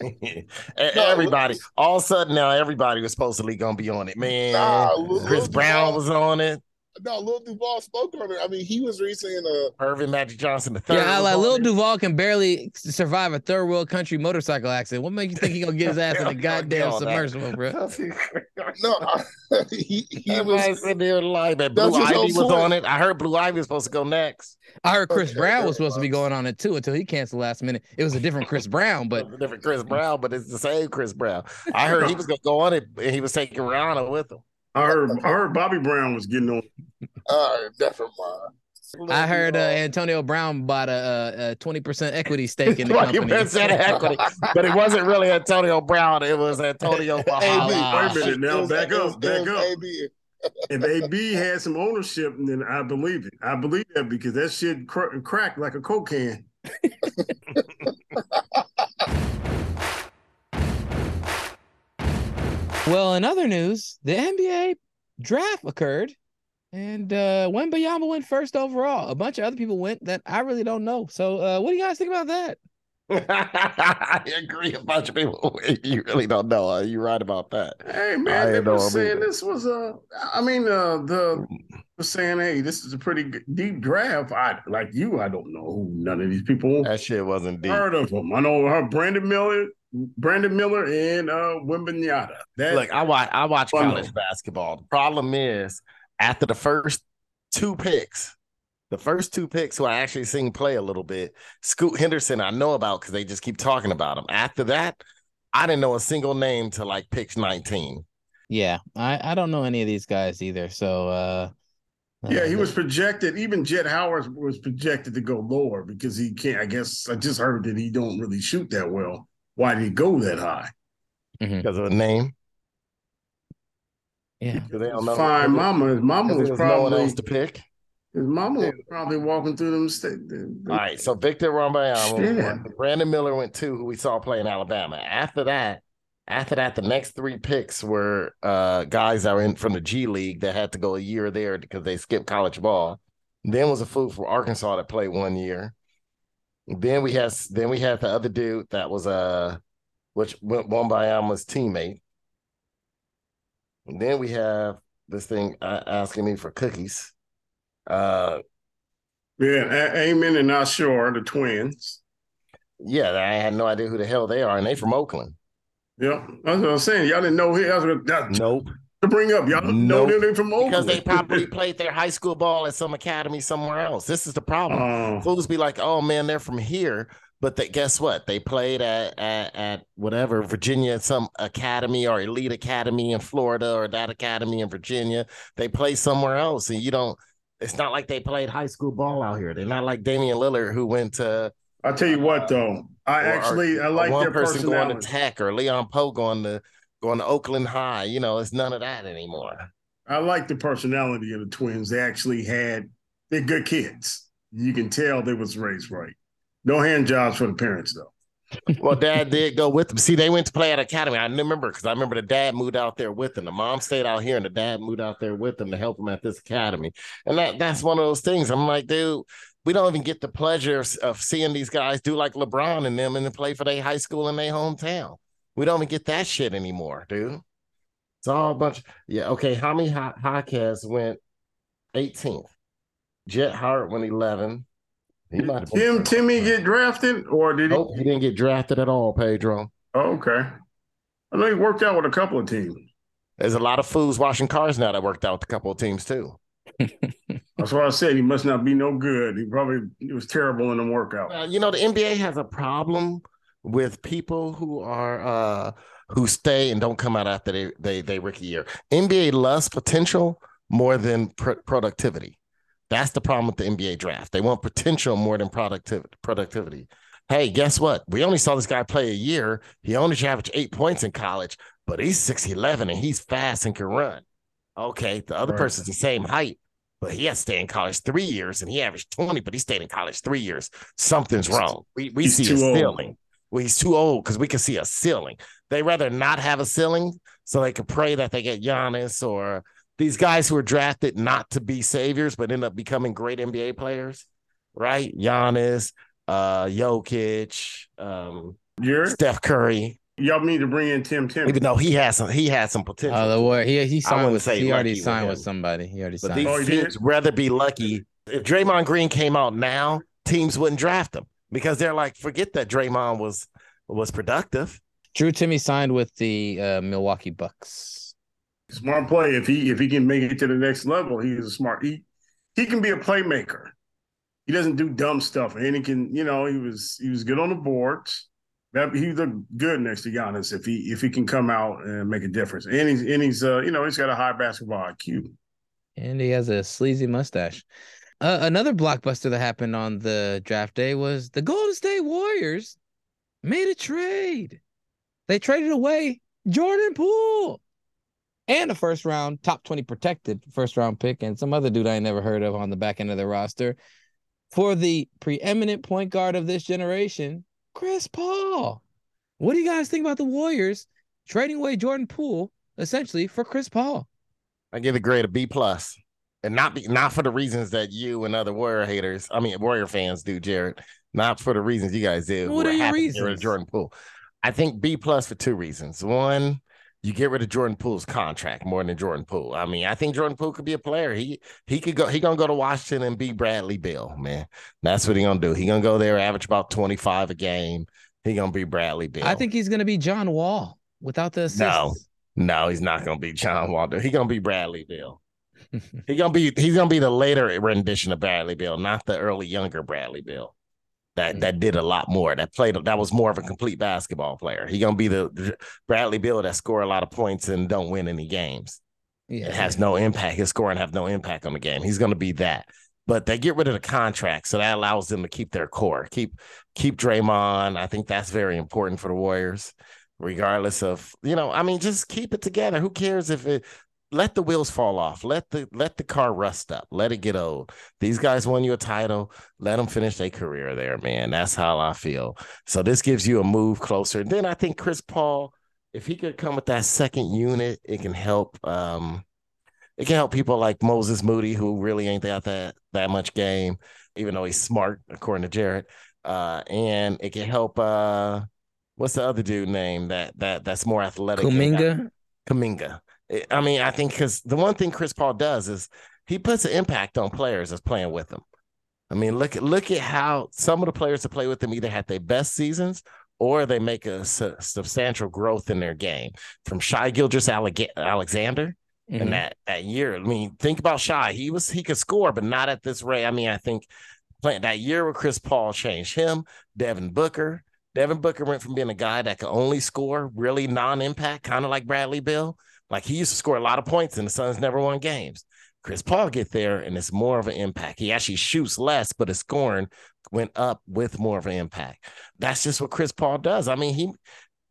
Speaker 2: [laughs] Everybody, all of a sudden now, everybody was supposedly gonna be on it. Man,
Speaker 3: Nah,
Speaker 2: Chris
Speaker 3: Lil
Speaker 2: Brown was on it.
Speaker 3: No, Little Duval spoke on it. I mean, he was recently in a
Speaker 2: Irvin Magic Johnson the third.
Speaker 4: Yeah,
Speaker 2: was
Speaker 4: like Lil
Speaker 2: it.
Speaker 4: Duval can barely survive a third world country motorcycle accident. What makes you think he gonna get his ass in a [laughs] goddamn
Speaker 2: hell, that-
Speaker 4: submersible, bro? [laughs]
Speaker 3: no. I- [laughs] he he
Speaker 2: Everybody
Speaker 3: was.
Speaker 2: sitting there lying that Blue Ivy was
Speaker 3: point.
Speaker 2: on it. I heard Blue Ivy was supposed to go next.
Speaker 4: I heard Chris
Speaker 3: Okay,
Speaker 4: Brown was supposed to be going on it too until he canceled last minute. It was a different Chris Brown, but
Speaker 2: But different Chris Brown, but it's the same Chris Brown. I heard he was gonna go on it, and he was taking Rihanna with him.
Speaker 5: I heard I heard Bobby Brown was getting on.
Speaker 3: All right, never mind.
Speaker 4: I heard uh, Antonio Brown bought a twenty percent equity stake in the [laughs]
Speaker 2: Twenty
Speaker 4: company.
Speaker 2: percent [laughs] equity, but it wasn't really Antonio Brown. It was Antonio [laughs]
Speaker 3: AB.
Speaker 5: Wait a minute now, back up, back up.
Speaker 3: AB.
Speaker 5: if AB had some ownership, then I believe it. I believe that because that shit cr- cracked like a coke can.
Speaker 4: Well, in other news, the NBA draft occurred, and uh Wembanyama went first overall. A bunch of other people went that I really don't know. So, uh, what do you guys think about that? [laughs]
Speaker 2: I agree. A bunch of people, [laughs] you really don't know. Uh, You're right about that.
Speaker 5: Hey
Speaker 2: I
Speaker 5: man, they
Speaker 2: ain't
Speaker 5: were saying
Speaker 2: either.
Speaker 5: this was a. I mean, uh, the was saying, hey, this is a pretty deep draft. I like you. I don't know who none of these people.
Speaker 2: That shit wasn't deep.
Speaker 5: Heard of them? I know her, Brandon Miller, Brandon Miller, and uh, Wembanyama. That
Speaker 2: Look, I watch I watch
Speaker 5: Bundle.
Speaker 2: college basketball. The problem is after the first two picks, the first two picks who I actually seen play a little bit, Scoot Henderson, I know about because they just keep talking about him. After that, I didn't know a single name to like pick 19.
Speaker 4: Yeah, I I don't know any of these guys either. So, uh,
Speaker 5: Yeah,
Speaker 4: uh,
Speaker 5: he was projected. Even Jett Howard was projected to go lower because he can't. I guess I just heard that he don't really shoot that well. Why did he go that high?
Speaker 2: Because of the name.
Speaker 4: Yeah,
Speaker 2: they don't know.
Speaker 5: Fine, mama. His mama was
Speaker 2: there no one
Speaker 5: probably
Speaker 2: else to pick.
Speaker 5: his mama was probably walking through them. St- the- the-
Speaker 2: All right, so Victor Wembanyama,
Speaker 5: Shit.
Speaker 2: went. Brandon Miller went two, who we saw play in Alabama. After that, after that, the next three picks were uh, guys that were in from the G League that had to go a year there because they skipped college ball. Then was a fool for Arkansas that played one year. Then we had then we had the other dude that was uh which Wembanyama's teammate. And then we have this thing asking me for cookies. Uh,
Speaker 5: yeah, Amen and Ausar the twins.
Speaker 2: Yeah, I had no idea who the hell they are, and they from Oakland.
Speaker 5: Yeah, that's what I'm saying. Y'all didn't know. That's what that,
Speaker 2: Nope.
Speaker 5: To bring up. Y'all don't know
Speaker 2: Nope.
Speaker 5: that they from Oakland
Speaker 2: Because they probably [laughs] played their high school ball at some academy somewhere else. This is the problem.
Speaker 5: Oh.
Speaker 2: Fools be like, "Oh man, they're from here," but they, guess what? They played at, at at whatever Virginia, some academy or elite academy in Florida, or that academy in Virginia. They play somewhere else, and you don't. It's not like they played high school ball out here. They're not like Damian Lillard who went to.
Speaker 5: I'll tell you what though. I actually I like
Speaker 2: one
Speaker 5: their
Speaker 2: person going to
Speaker 5: personality.
Speaker 2: Tech or Leon Poe going to going to Oakland High. You know, it's none of that anymore.
Speaker 5: I like the personality of the twins. They actually had they're good kids. You can tell they was raised right. No hand jobs for the parents though.
Speaker 2: well, dad did go with them. See, they went to play at academy. I remember because I remember the dad moved out there with them. The mom stayed out here, and the dad moved out there with them to help them at this academy. And that that's one of those things. I'm like, dude, we don't even get the pleasure of, of seeing these guys do like LeBron and them and then play for their high school in their hometown. We don't even get that shit anymore, dude. It's all a bunch. Yeah, okay. Jaime Ha- Jaquez went 18th. Jet Hart went 11. He might have
Speaker 5: Tim Timme get drafted or did he?
Speaker 2: Nope, he didn't get drafted at all, Pedro.
Speaker 5: Oh, okay. I know he worked out with a couple of teams.
Speaker 2: There's a lot of fools washing cars now that worked out with a couple of teams too. [laughs]
Speaker 5: That's why I said he must not be no good. He probably he was terrible in the workout.
Speaker 2: Uh, you know, the NBA has a problem with people who are uh who stay and don't come out after they they they rookie year. NBA loves potential more than pr- productivity. That's the problem with the NBA draft. They want potential more than productivity. Productivity. Hey, guess what? We only saw this guy play a year. He only averaged eight points in college, but he's six eleven and he's fast and can run. Okay, the other
Speaker 5: Right.
Speaker 2: person's the same height, but he has to stay in college three years and he averaged 20, but he stayed in college three years. Something's wrong. We, we
Speaker 5: He's
Speaker 2: see a
Speaker 5: too old.
Speaker 2: ceiling. Well, he's too old because we can see a ceiling. They rather not have a ceiling so they could pray that they get Giannis or these guys who are drafted not to be saviors, but end up becoming great NBA players, right? Giannis, uh, Jokic, um,
Speaker 5: Jared,
Speaker 2: Steph Curry.
Speaker 5: y'all need to bring in Tim Timme.
Speaker 2: Even though he has some, he has some potential.
Speaker 4: Uh, the war, he he
Speaker 2: I
Speaker 4: signed
Speaker 2: wouldn't
Speaker 4: with
Speaker 2: say
Speaker 4: he already
Speaker 2: lucky with
Speaker 4: signed with somebody. He already
Speaker 2: But
Speaker 4: signed.
Speaker 2: these
Speaker 5: Oh, he
Speaker 2: teams
Speaker 5: did?
Speaker 2: rather be lucky. If Draymond Green came out now, teams wouldn't draft him because they're like, forget that Draymond was was productive.
Speaker 4: Drew Timme signed with the uh, Milwaukee Bucks.
Speaker 5: Smart play. If he if he can make it to the next level, he is a smart. He he can be a playmaker. He doesn't do dumb stuff, and he can. You know, he was he was good on the boards. That he looked good next to Giannis if he if he can come out and make a difference. And he's and he's uh you know he's got a high basketball IQ.
Speaker 4: and he has a sleazy mustache. Uh, another blockbuster that happened on the draft day was the Golden State Warriors made a trade. They traded away Jordan Poole. and a first round, top 20 protected first round pick, and some other dude I never heard of on the back end of their roster for the preeminent point guard of this generation, Chris Paul. What do you guys think about the Warriors trading away Jordan Poole essentially for Chris Paul?
Speaker 2: I give the grade a B plus, and not be, not for the reasons that you and other Warrior haters, I mean Warrior fans do, Jared. Not for the reasons you guys did.
Speaker 4: What are your
Speaker 2: happy to get rid of
Speaker 4: reasons?
Speaker 2: Jordan Poole. I think B plus for two reasons. One, you get rid of Jordan Poole's contract more than Jordan Poole. I mean, I think Jordan Poole could be a player. He he could go. He gonna go to Washington and be Bradley Beal. Man, that's what he gonna do. He gonna go there, average about twenty five a game. He gonna be Bradley Beal.
Speaker 4: I think he's going to be John Wall without the assists.
Speaker 2: No, no, he's not gonna be John Walter. He gonna be Bradley Beal. [laughs] he gonna be he's gonna be the later rendition of Bradley Beal, not the early younger Bradley Beal. That that did a lot more. That played that was more of a complete basketball player. He gonna be the, the Bradley Beal that score a lot of points and don't win any games.
Speaker 4: Yeah.
Speaker 2: It has no impact. His scoring have no impact on the game. He's gonna be that. But they get rid of the contract, so that allows them to keep their core, keep keep Draymond. I think that's very important for the Warriors, regardless of you know. I mean, just keep it together. Who cares if it? Let the wheels fall off. Let the let the car rust up. Let it get old. These guys won you a title. Let them finish their career there, man. That's how I feel. So this gives you a move closer. And Then I think Chris Paul, if he could come with that second unit, it can help. Um, it can help people like Moses Moody, who really ain't got that that much game, even though he's smart, according to Jared. Uh, and it can help. Uh, what's the other dude name that that that's more athletic?
Speaker 4: Kuminga.
Speaker 2: Kaminga. I mean, I think because the one thing Chris Paul does is he puts an impact on players that's playing with him. I mean, look at look at how some of the players that play with him either had their best seasons or they make a su- substantial growth in their game. From Shy Gilgis Alexander
Speaker 4: Mhm.
Speaker 2: in that that year. I mean, think about Shai. He was he could score, but not at this rate. I mean, I think playing that year with Chris Paul changed him. Devin Booker. Devin Booker went from being a guy that could only score really non-impact, kind of like Bradley Beal. Like he used to score a lot of points, and the Suns never won games. Chris Paul get there, and it's more of an impact. He actually shoots less, but his scoring went up with more of an impact. That's just what Chris Paul does. I mean, he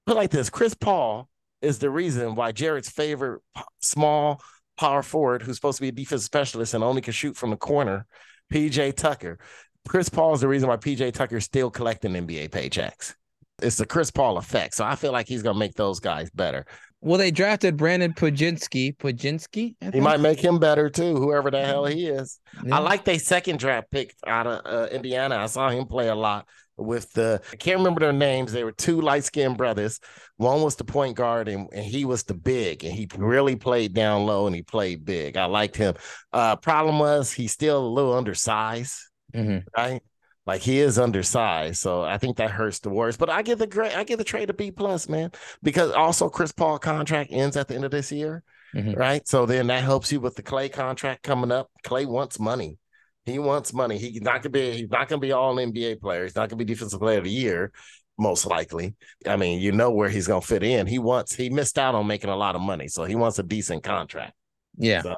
Speaker 2: put like this: Chris Paul is the reason why Jared's favorite small power forward, who's supposed to be a defensive specialist and only can shoot from the corner, PJ Tucker. Chris Paul is the reason why PJ Tucker is still collecting NBA paychecks. It's the Chris Paul effect. So I feel like he's gonna make those guys better.
Speaker 4: Well, they drafted Brandon Pujinski. Pujinski?
Speaker 2: He might make him better too, whoever the hell he is.
Speaker 4: Yeah.
Speaker 2: I like their second draft pick out of uh, Indiana. I saw him play a lot with the I can't remember their names. They were two light skinned brothers. One was the point guard and, and he was the big, and he really played down low and he played big. I liked him. Uh problem was he's still a little undersized,
Speaker 4: Mhm.
Speaker 2: right? Like he is undersized, so I think that hurts the Warriors. But I give the great, I give the trade a B plus, man, because also Chris Paul contract ends at the end of this year,
Speaker 4: Mhm.
Speaker 2: right? So then that helps you with the Clay contract coming up. Clay wants money. He wants money. He's not gonna be. He's not gonna be all NBA player. He's not gonna be defensive player of the year, most likely. I mean, you know where he's gonna fit in. He wants. He missed out on making a lot of money, so he wants a decent contract.
Speaker 4: Yeah.
Speaker 2: So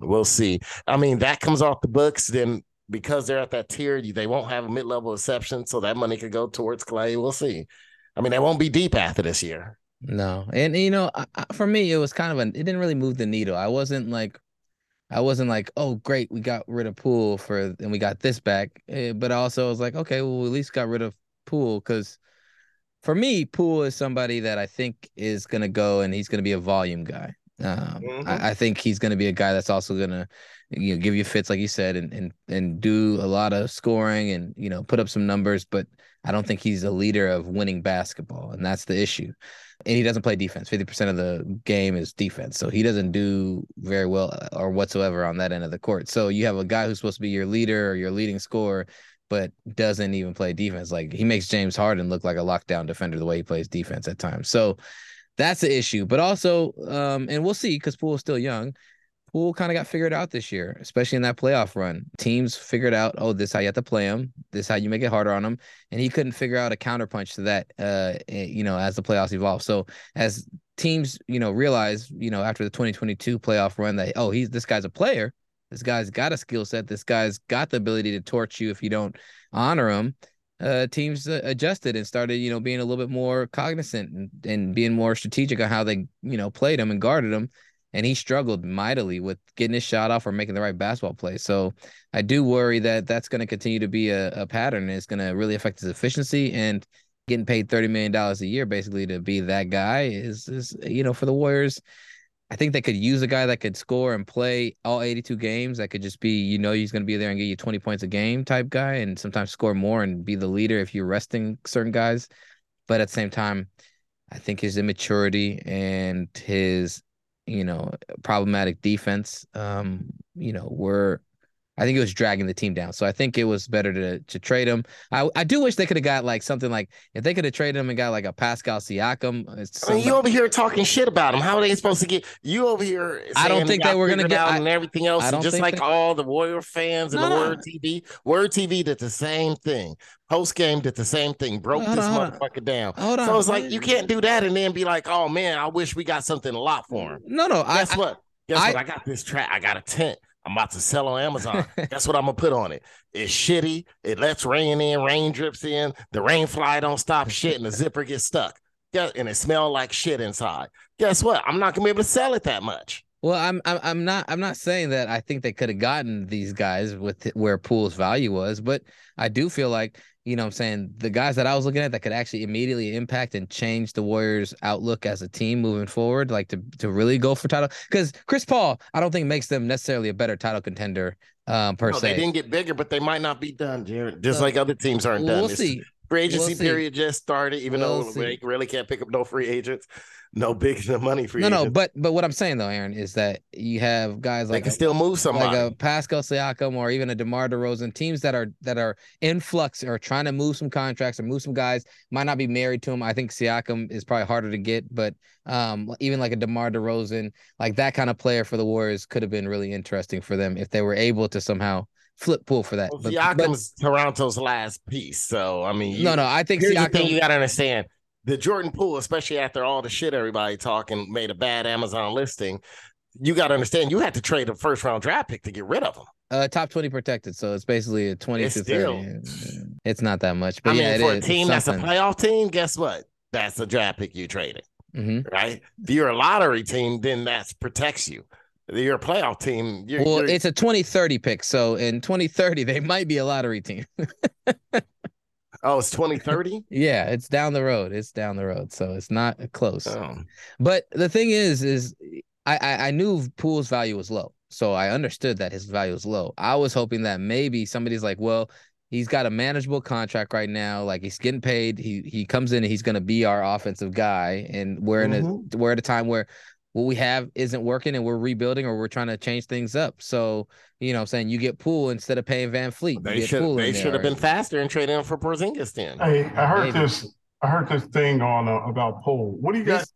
Speaker 2: we'll see. I mean, that comes off the books. Then because they're at that tier, they won't have a mid level exception, so that money could go towards Clay. We'll see. I mean, they won't be deep after this year.
Speaker 4: No, and you know, for me, it was kind of an. It didn't really move the needle. I wasn't like, I wasn't like, oh, great, we got rid of Poole for, and we got this back. Eh, But also, I was like, okay, well, we at least got rid of Poole because, for me, Poole is somebody that I think is gonna go and he's gonna be a volume guy. Um,
Speaker 2: Mhm.
Speaker 4: I, I think he's gonna be a guy that's also gonna, you know, give you fits like you said, and and and do a lot of scoring and you know put up some numbers. But I don't think he's a leader of winning basketball, and that's the issue and he doesn't play defense. Fifty percent of the game is defense, so he doesn't do very well uh, or whatsoever on that end of the court. So you have a guy who's supposed to be your leader or your leading scorer, but doesn't even play defense. Like he makes James Harden look like a lockdown defender the way he plays defense at times. So that's the issue. But also, um, and we'll see because Poole's still young. Poole kind of got figured out this year, especially in that playoff run. Teams figured out, oh, this is how you have to play him. This is how you make it harder on him. And he couldn't figure out a counterpunch to that, uh, eh, you know, as the playoffs evolve. So as teams, you know, realize, you know, after the 2022 playoff run that, oh, he's this guy's a player. This guy's got a skill set. This guy's got the ability to torch you if you don't honor him. Uh, teams uh, adjusted and started, you know, being a little bit more cognizant and, and being more strategic on how they, you know, played him and guarded him and he struggled mightily with getting his shot off or making the right basketball play. So I do worry that that's going to continue to be a, a pattern. And it's going to really affect his efficiency and getting paid thirty million dollars a year basically to be that guy is is you know for the Warriors. I think they could use a guy that could score and play all 82 games. That could just be, you know, he's going to be there and get you 20 points a game type guy and sometimes score more and be the leader if you're resting certain guys. But at the same time, I think his immaturity and his, you know, problematic defense, um, you know, were I think it was dragging the team down. So I think it was better to to trade him. I I do wish they could have got like something like if they could have traded him and got like a Pascal Siakam. uh,
Speaker 2: I mean, you over here talking shit about him. How are they supposed to get you over here?
Speaker 4: I don't think they were gonna get-
Speaker 2: out
Speaker 4: I-
Speaker 2: and everything else. And just like
Speaker 4: they-
Speaker 2: all the Warrior fans and
Speaker 4: No,
Speaker 2: the
Speaker 4: no.
Speaker 2: Word TV. Word TV did the same thing. Post game did the same thing. Broke
Speaker 4: Hold
Speaker 2: this
Speaker 4: on,
Speaker 2: motherfucker down.
Speaker 4: Hold
Speaker 2: so
Speaker 4: on,
Speaker 2: it's like you can't do that and then be like, oh man, I wish we got something a lot for him.
Speaker 4: No, no.
Speaker 2: Guess
Speaker 4: I,
Speaker 2: what? Guess
Speaker 4: I-
Speaker 2: what? I got this track. I got a tent. I'm about to sell on Amazon. [laughs] That's what I'm gonna put on it. It's shitty. It lets rain in, rain drips in. The rain fly don't stop shit, and the zipper gets stuck. Yeah, and it smells like shit inside. Guess what? I'm not gonna be able to sell it that much.
Speaker 4: Well, I'm I'm I'm not I'm not saying that I think they could have gotten these guys with where Poole's value was, but I do feel like you know what I'm saying the guys that I was looking at that could actually immediately impact and change the Warriors' outlook as a team moving forward, like to to really go for title. Because Chris Paul, I don't think makes them necessarily a better title contender um, per
Speaker 2: No,
Speaker 4: se.
Speaker 2: they didn't get bigger, but they might not be done, Jared. Just
Speaker 4: Uh,
Speaker 2: like other teams aren't done.
Speaker 4: we'll see.
Speaker 2: Free agency
Speaker 4: We'll
Speaker 2: period just started, even
Speaker 4: We'll
Speaker 2: though
Speaker 4: see.
Speaker 2: they really can't pick up no free agents, no big [laughs] no money free
Speaker 4: no, no, but but what I'm saying though, Aaron, is that you have guys
Speaker 2: they
Speaker 4: like
Speaker 2: can
Speaker 4: a-
Speaker 2: still move somebody.
Speaker 4: like a Pascal Siakam or even a DeMar DeRozan, teams that are that are in flux or trying to move some contracts or move some guys, might not be married to him. I think Siakam is probably harder to get, but um, even like a DeMar DeRozan, like that kind of player for the Warriors could have been really interesting for them if they were able to somehow flip Poole for that.
Speaker 2: Well,
Speaker 4: But-
Speaker 2: Siakam's Toronto's last piece. So I mean, you,
Speaker 4: No, no, I think
Speaker 2: here's the thing you gotta understand. The Jordan Poole, especially after all the shit everybody talking, made a bad Amazon listing. You got to understand, you had to trade a first round draft pick to get rid of him.
Speaker 4: uh, top twenty protected, so it's basically a twenty
Speaker 2: It's
Speaker 4: to
Speaker 2: still-
Speaker 4: thirty. It's not that much, but
Speaker 2: I mean,
Speaker 4: yeah, it
Speaker 2: for
Speaker 4: is.
Speaker 2: a team that's a playoff team, guess what? That's the draft pick you traded,
Speaker 4: Mhm.
Speaker 2: right? If you're a lottery team, then that protects you. You're a playoff team. You're,
Speaker 4: Well,
Speaker 2: you're-
Speaker 4: it's a 2030 pick. So in 2030, they might be a lottery team. [laughs]
Speaker 2: oh, it's 2030.
Speaker 4: yeah, it's down the road. It's down the road. So it's not close.
Speaker 2: Oh.
Speaker 4: But the thing is, is I, I I knew Poole's value was low. So I understood that his value was low. I was hoping that maybe somebody's like, well, he's got a manageable contract right now. Like he's getting paid. He he comes in and he's gonna be our offensive guy. And we're in a mm-hmm. we're at a time where what we have isn't working and we're rebuilding or we're trying to change things up. So, you know I'm saying? You get Poole instead of paying VanVleet. you
Speaker 2: They
Speaker 4: get
Speaker 2: should they should have been faster and traded him for Porzingis then.
Speaker 5: Hey, I heard
Speaker 4: Maybe.
Speaker 5: this. I heard this thing on uh, about Poole. What do you guys?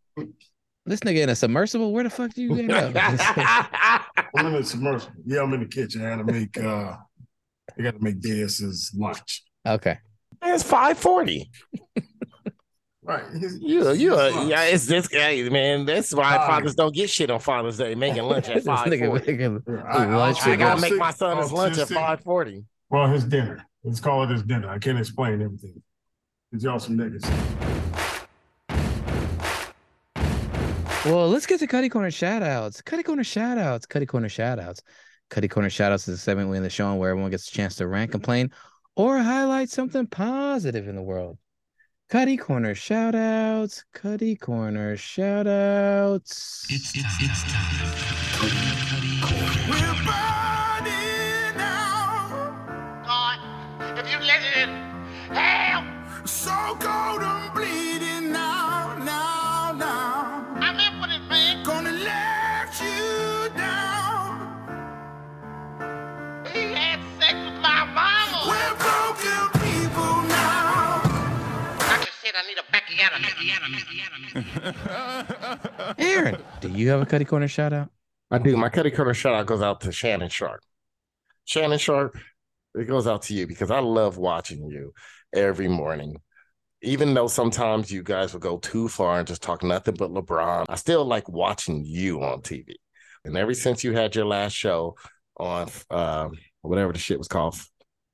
Speaker 4: This nigga in a submersible? Where the fuck do you get up? [laughs]
Speaker 5: I'm in the submersible. Yeah, I'm in the kitchen. I gotta make. uh I gotta make Deus's lunch.
Speaker 4: okay.
Speaker 2: It's 540.
Speaker 5: Right. [laughs]
Speaker 2: You, you, uh, yeah, it's this guy, man. That's why
Speaker 5: Uh,
Speaker 2: fathers don't get shit on Father's Day, making [laughs] lunch at
Speaker 4: This
Speaker 2: 540.
Speaker 4: making
Speaker 5: I- I-
Speaker 4: lunch
Speaker 2: I
Speaker 4: with
Speaker 2: gotta make my son his lunch at 540.
Speaker 5: Well, his dinner. Let's call it his dinner. I can't explain everything. Cause y'all some niggas.
Speaker 4: Well, let's get to Cutty Corner shout outs. Cutty Corner shout outs. Cutty Corner shout outs. Cutty Corner shoutouts is a segment we in the show where everyone gets a chance to rant, complain, or highlight something positive in the world. Cutty Corner shout outs. Cutty Corner shout outs.
Speaker 16: It's time. It's time. [laughs]
Speaker 4: Aaron, do you have a Cutty Corner shout out?
Speaker 2: I do. My Cutty Corner shout out goes out to Shannon Sharpe. Shannon Sharpe, it goes out to you because I love watching you every morning. Even though sometimes you guys will go too far and just talk nothing but LeBron, I still like watching you on TV. And ever since you had your last show on um, whatever the shit was called,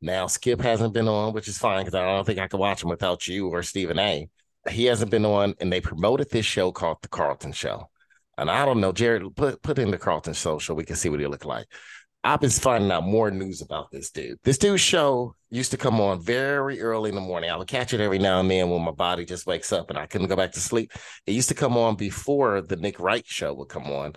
Speaker 2: now Skip hasn't been on, which is fine because I don't think I could watch him without you or Stephen A. He hasn't been on, and they promoted this show called The Carton Show. And I don't know, Jared, put put in the Carton social. We can see what he look like. I've been finding out more news about this dude. This dude's show used to come on very early in the morning. I would catch it every now and then when my body just wakes up and I couldn't go back to sleep. It used to come on before the Nick Wright show would come on.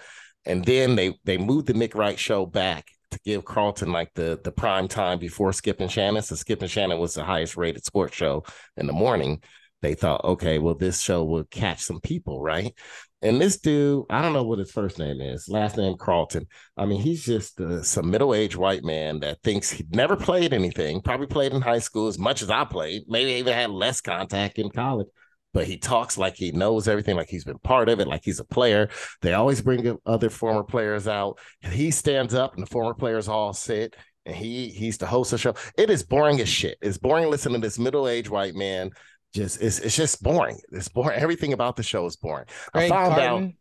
Speaker 2: And then they they moved the Nick Wright show back to give Carton like the the prime time before Skip and Shannon. So Skip and Shannon was the highest rated sports show in the morning. They thought, okay, well, this show will catch some people, right? And this dude, I don't know what his first name is, last name Carlton. I mean, he's just uh, some middle aged white man that thinks he never played anything, probably played in high school as much as I played, maybe even had less contact in college. But he talks like he knows everything, like he's been part of it, like he's a player. They always bring other former players out. He stands up and the former players all sit and he he's the host of the show. It is boring as shit. It's boring listening to this middle-aged white man. Just it's it's just boring. It's boring. Everything about the show is boring. I found
Speaker 4: Carton?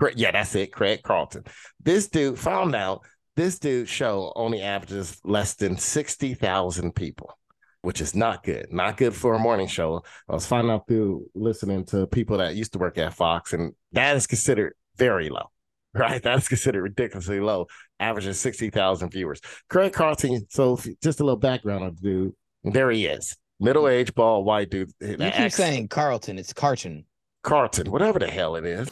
Speaker 2: out. Yeah, that's it. Craig Carlton. This dude found out this dude's show only averages less than 60,000 people, which is not good. Not good for a morning show. I was finding out through listening to people that used to work at Fox, and that is considered very low. [laughs] Right, that is considered ridiculously low, averaging sixty thousand viewers. Craig Carlton. So, just a little background on the dude. There he is, middle-aged, bald, white dude.
Speaker 4: You keep saying Carlton. It's Carton.
Speaker 2: Carlton, whatever the hell it is.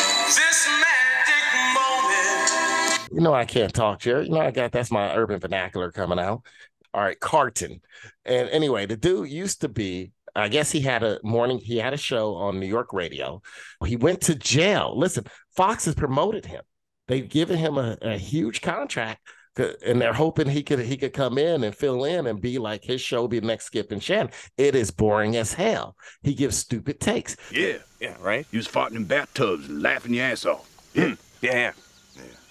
Speaker 2: You know I can't talk, Jerry. You know I got that's my urban vernacular coming out. All right, Carton. And anyway, the dude used to be. I guess he had a morning. He had a show on New York radio. He went to jail. Listen, Fox has promoted him. They've given him a, a huge contract, c- and they're hoping he could he could come in and fill in and be like his show be next Skip and Shannon. It is boring as hell. He gives stupid takes.
Speaker 18: Yeah, yeah, right. You was farting in bathtubs and laughing your ass off. Hmm. Hmm. Yeah,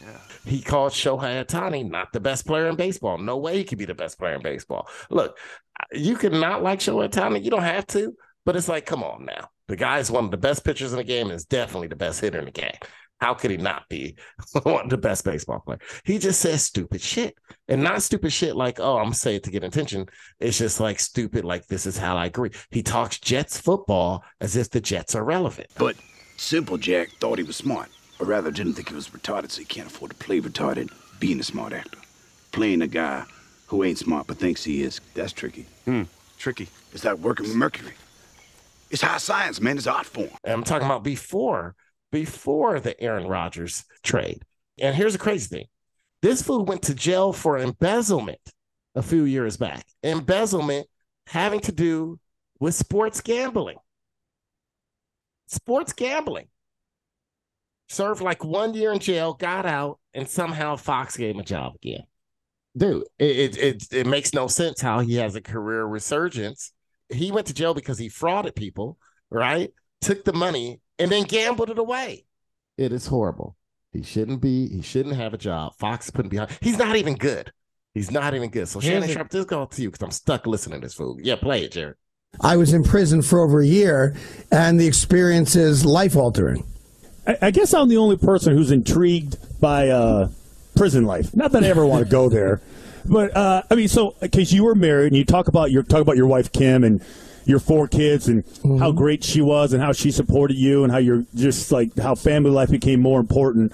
Speaker 18: yeah.
Speaker 2: He called Shohei Ohtani not the best player in baseball. No way he could be the best player in baseball. Look, you can not like Shohei Ohtani. You don't have to, but it's like, come on now. The guy is one of the best pitchers in the game and is definitely the best hitter in the game. How could he not be [laughs] one of the best baseball player? He just says stupid shit. And not stupid shit like, oh, I'm saying it to get attention. It's just like stupid, like this is how I agree. He talks Jets football as if the Jets are relevant.
Speaker 18: But Simple Jack thought he was smart, or rather didn't think he was retarded, so he can't afford to play retarded, being a smart actor. Playing a guy who ain't smart but thinks he is, that's tricky. Hmm, tricky. It's like working with Mercury. It's high science, man. It's art form.
Speaker 2: And I'm talking about before, before the Aaron Rodgers trade. And here's the crazy thing. This fool went to jail for embezzlement a few years back. Embezzlement having to do with sports gambling. Sports gambling. Served like one year in jail, got out, and somehow Fox gave him a job again. Dude, it, it, it, makes no sense how he has a career resurgence. He went to jail because he frauded people, right? Took the money and then gambled it away. It is horrible. He shouldn't be, he shouldn't have a job. Fox putting behind. He's not even good. He's not even good. So
Speaker 11: Here's
Speaker 2: Shannon Sharpe, this goes to you because I'm stuck listening to this fool. Yeah, play it, Jared.
Speaker 11: I was in prison for over a year, and the experience is life altering.
Speaker 19: I, I guess I'm the only person who's intrigued by uh, prison life. Not that I ever want to go there, [laughs] but uh, I mean, so because you were married and you talk about your talk about your wife Kim and your four kids and how great she was and how she supported you and how you're just like how family life became more important.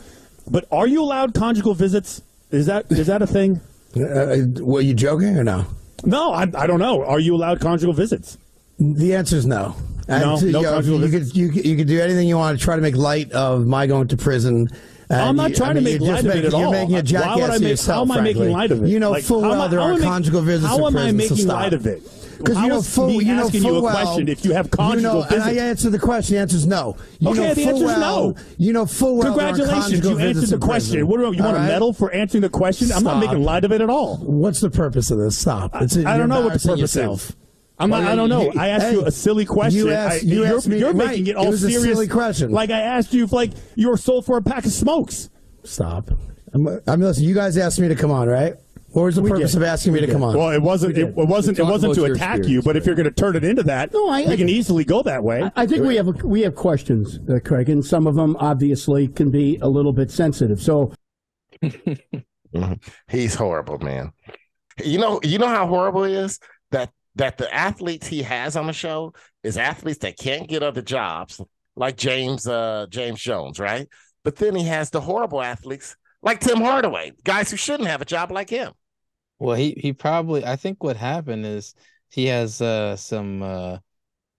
Speaker 19: But are you allowed conjugal visits? Is that is that a thing? [laughs]
Speaker 11: Uh, were you joking or no?
Speaker 19: No, I, I don't know. Are you allowed conjugal visits?
Speaker 11: The answer is no.
Speaker 19: No?
Speaker 11: And,
Speaker 19: No
Speaker 11: you, know, you could you you could do anything you want to try to make light of my going to prison.
Speaker 19: I'm not
Speaker 11: you-
Speaker 19: trying
Speaker 11: I
Speaker 19: to make light of it
Speaker 11: making,
Speaker 19: at
Speaker 11: You're making a
Speaker 19: Why
Speaker 11: jackass
Speaker 19: would I
Speaker 11: of
Speaker 19: make-
Speaker 11: yourself.
Speaker 19: how am I making light of it?
Speaker 11: You know
Speaker 19: Like,
Speaker 11: full well there are
Speaker 19: am I-
Speaker 11: conjugal visits.
Speaker 19: How am I making light of it?
Speaker 11: Because you know full,
Speaker 19: me
Speaker 11: you know
Speaker 19: asking
Speaker 11: full
Speaker 19: you a
Speaker 11: well,
Speaker 19: question if you have
Speaker 11: you
Speaker 19: conjugal
Speaker 11: know, and I
Speaker 19: visits?
Speaker 11: answer the question. The answer is no. You
Speaker 19: Okay,
Speaker 11: know
Speaker 19: the answer is no.
Speaker 11: You know full well.
Speaker 19: Congratulations, you answered the question. What do you
Speaker 11: All
Speaker 19: want a medal for answering the question? I'm not making light of it at all.
Speaker 11: What's the purpose of this? Stop. It's,
Speaker 19: I don't know what the purpose
Speaker 11: embarrassing
Speaker 19: is. I'm not, I don't know. I asked you a silly question.
Speaker 11: You asked,
Speaker 19: I,
Speaker 11: you
Speaker 19: are
Speaker 11: asked me,
Speaker 19: you're
Speaker 11: right,
Speaker 19: making it all
Speaker 11: was
Speaker 19: serious.
Speaker 11: A silly question.
Speaker 19: Like I asked you if like you were sold for a pack of smokes.
Speaker 11: Stop. I'm, I mean, listen. You guys asked me to come on, right? What was the
Speaker 19: We
Speaker 11: purpose
Speaker 19: did.
Speaker 11: of asking me
Speaker 19: We
Speaker 11: to come on?
Speaker 19: Well, it wasn't. It, it wasn't. It wasn't to attack you. But if you're going to turn it into that,
Speaker 17: No, I-
Speaker 19: we can easily go that way.
Speaker 17: I think we have a, we have questions, uh, Craig, and some of them obviously can be a little bit sensitive. So. [laughs]
Speaker 2: He's horrible, man. You know, you know how horrible he is that that the athletes he has on the show is athletes that can't get other jobs, like James uh James Jones, right? But then he has the horrible athletes like Tim Hardaway, guys who shouldn't have a job like him.
Speaker 4: Well, he he probably I think what happened is he has uh some uh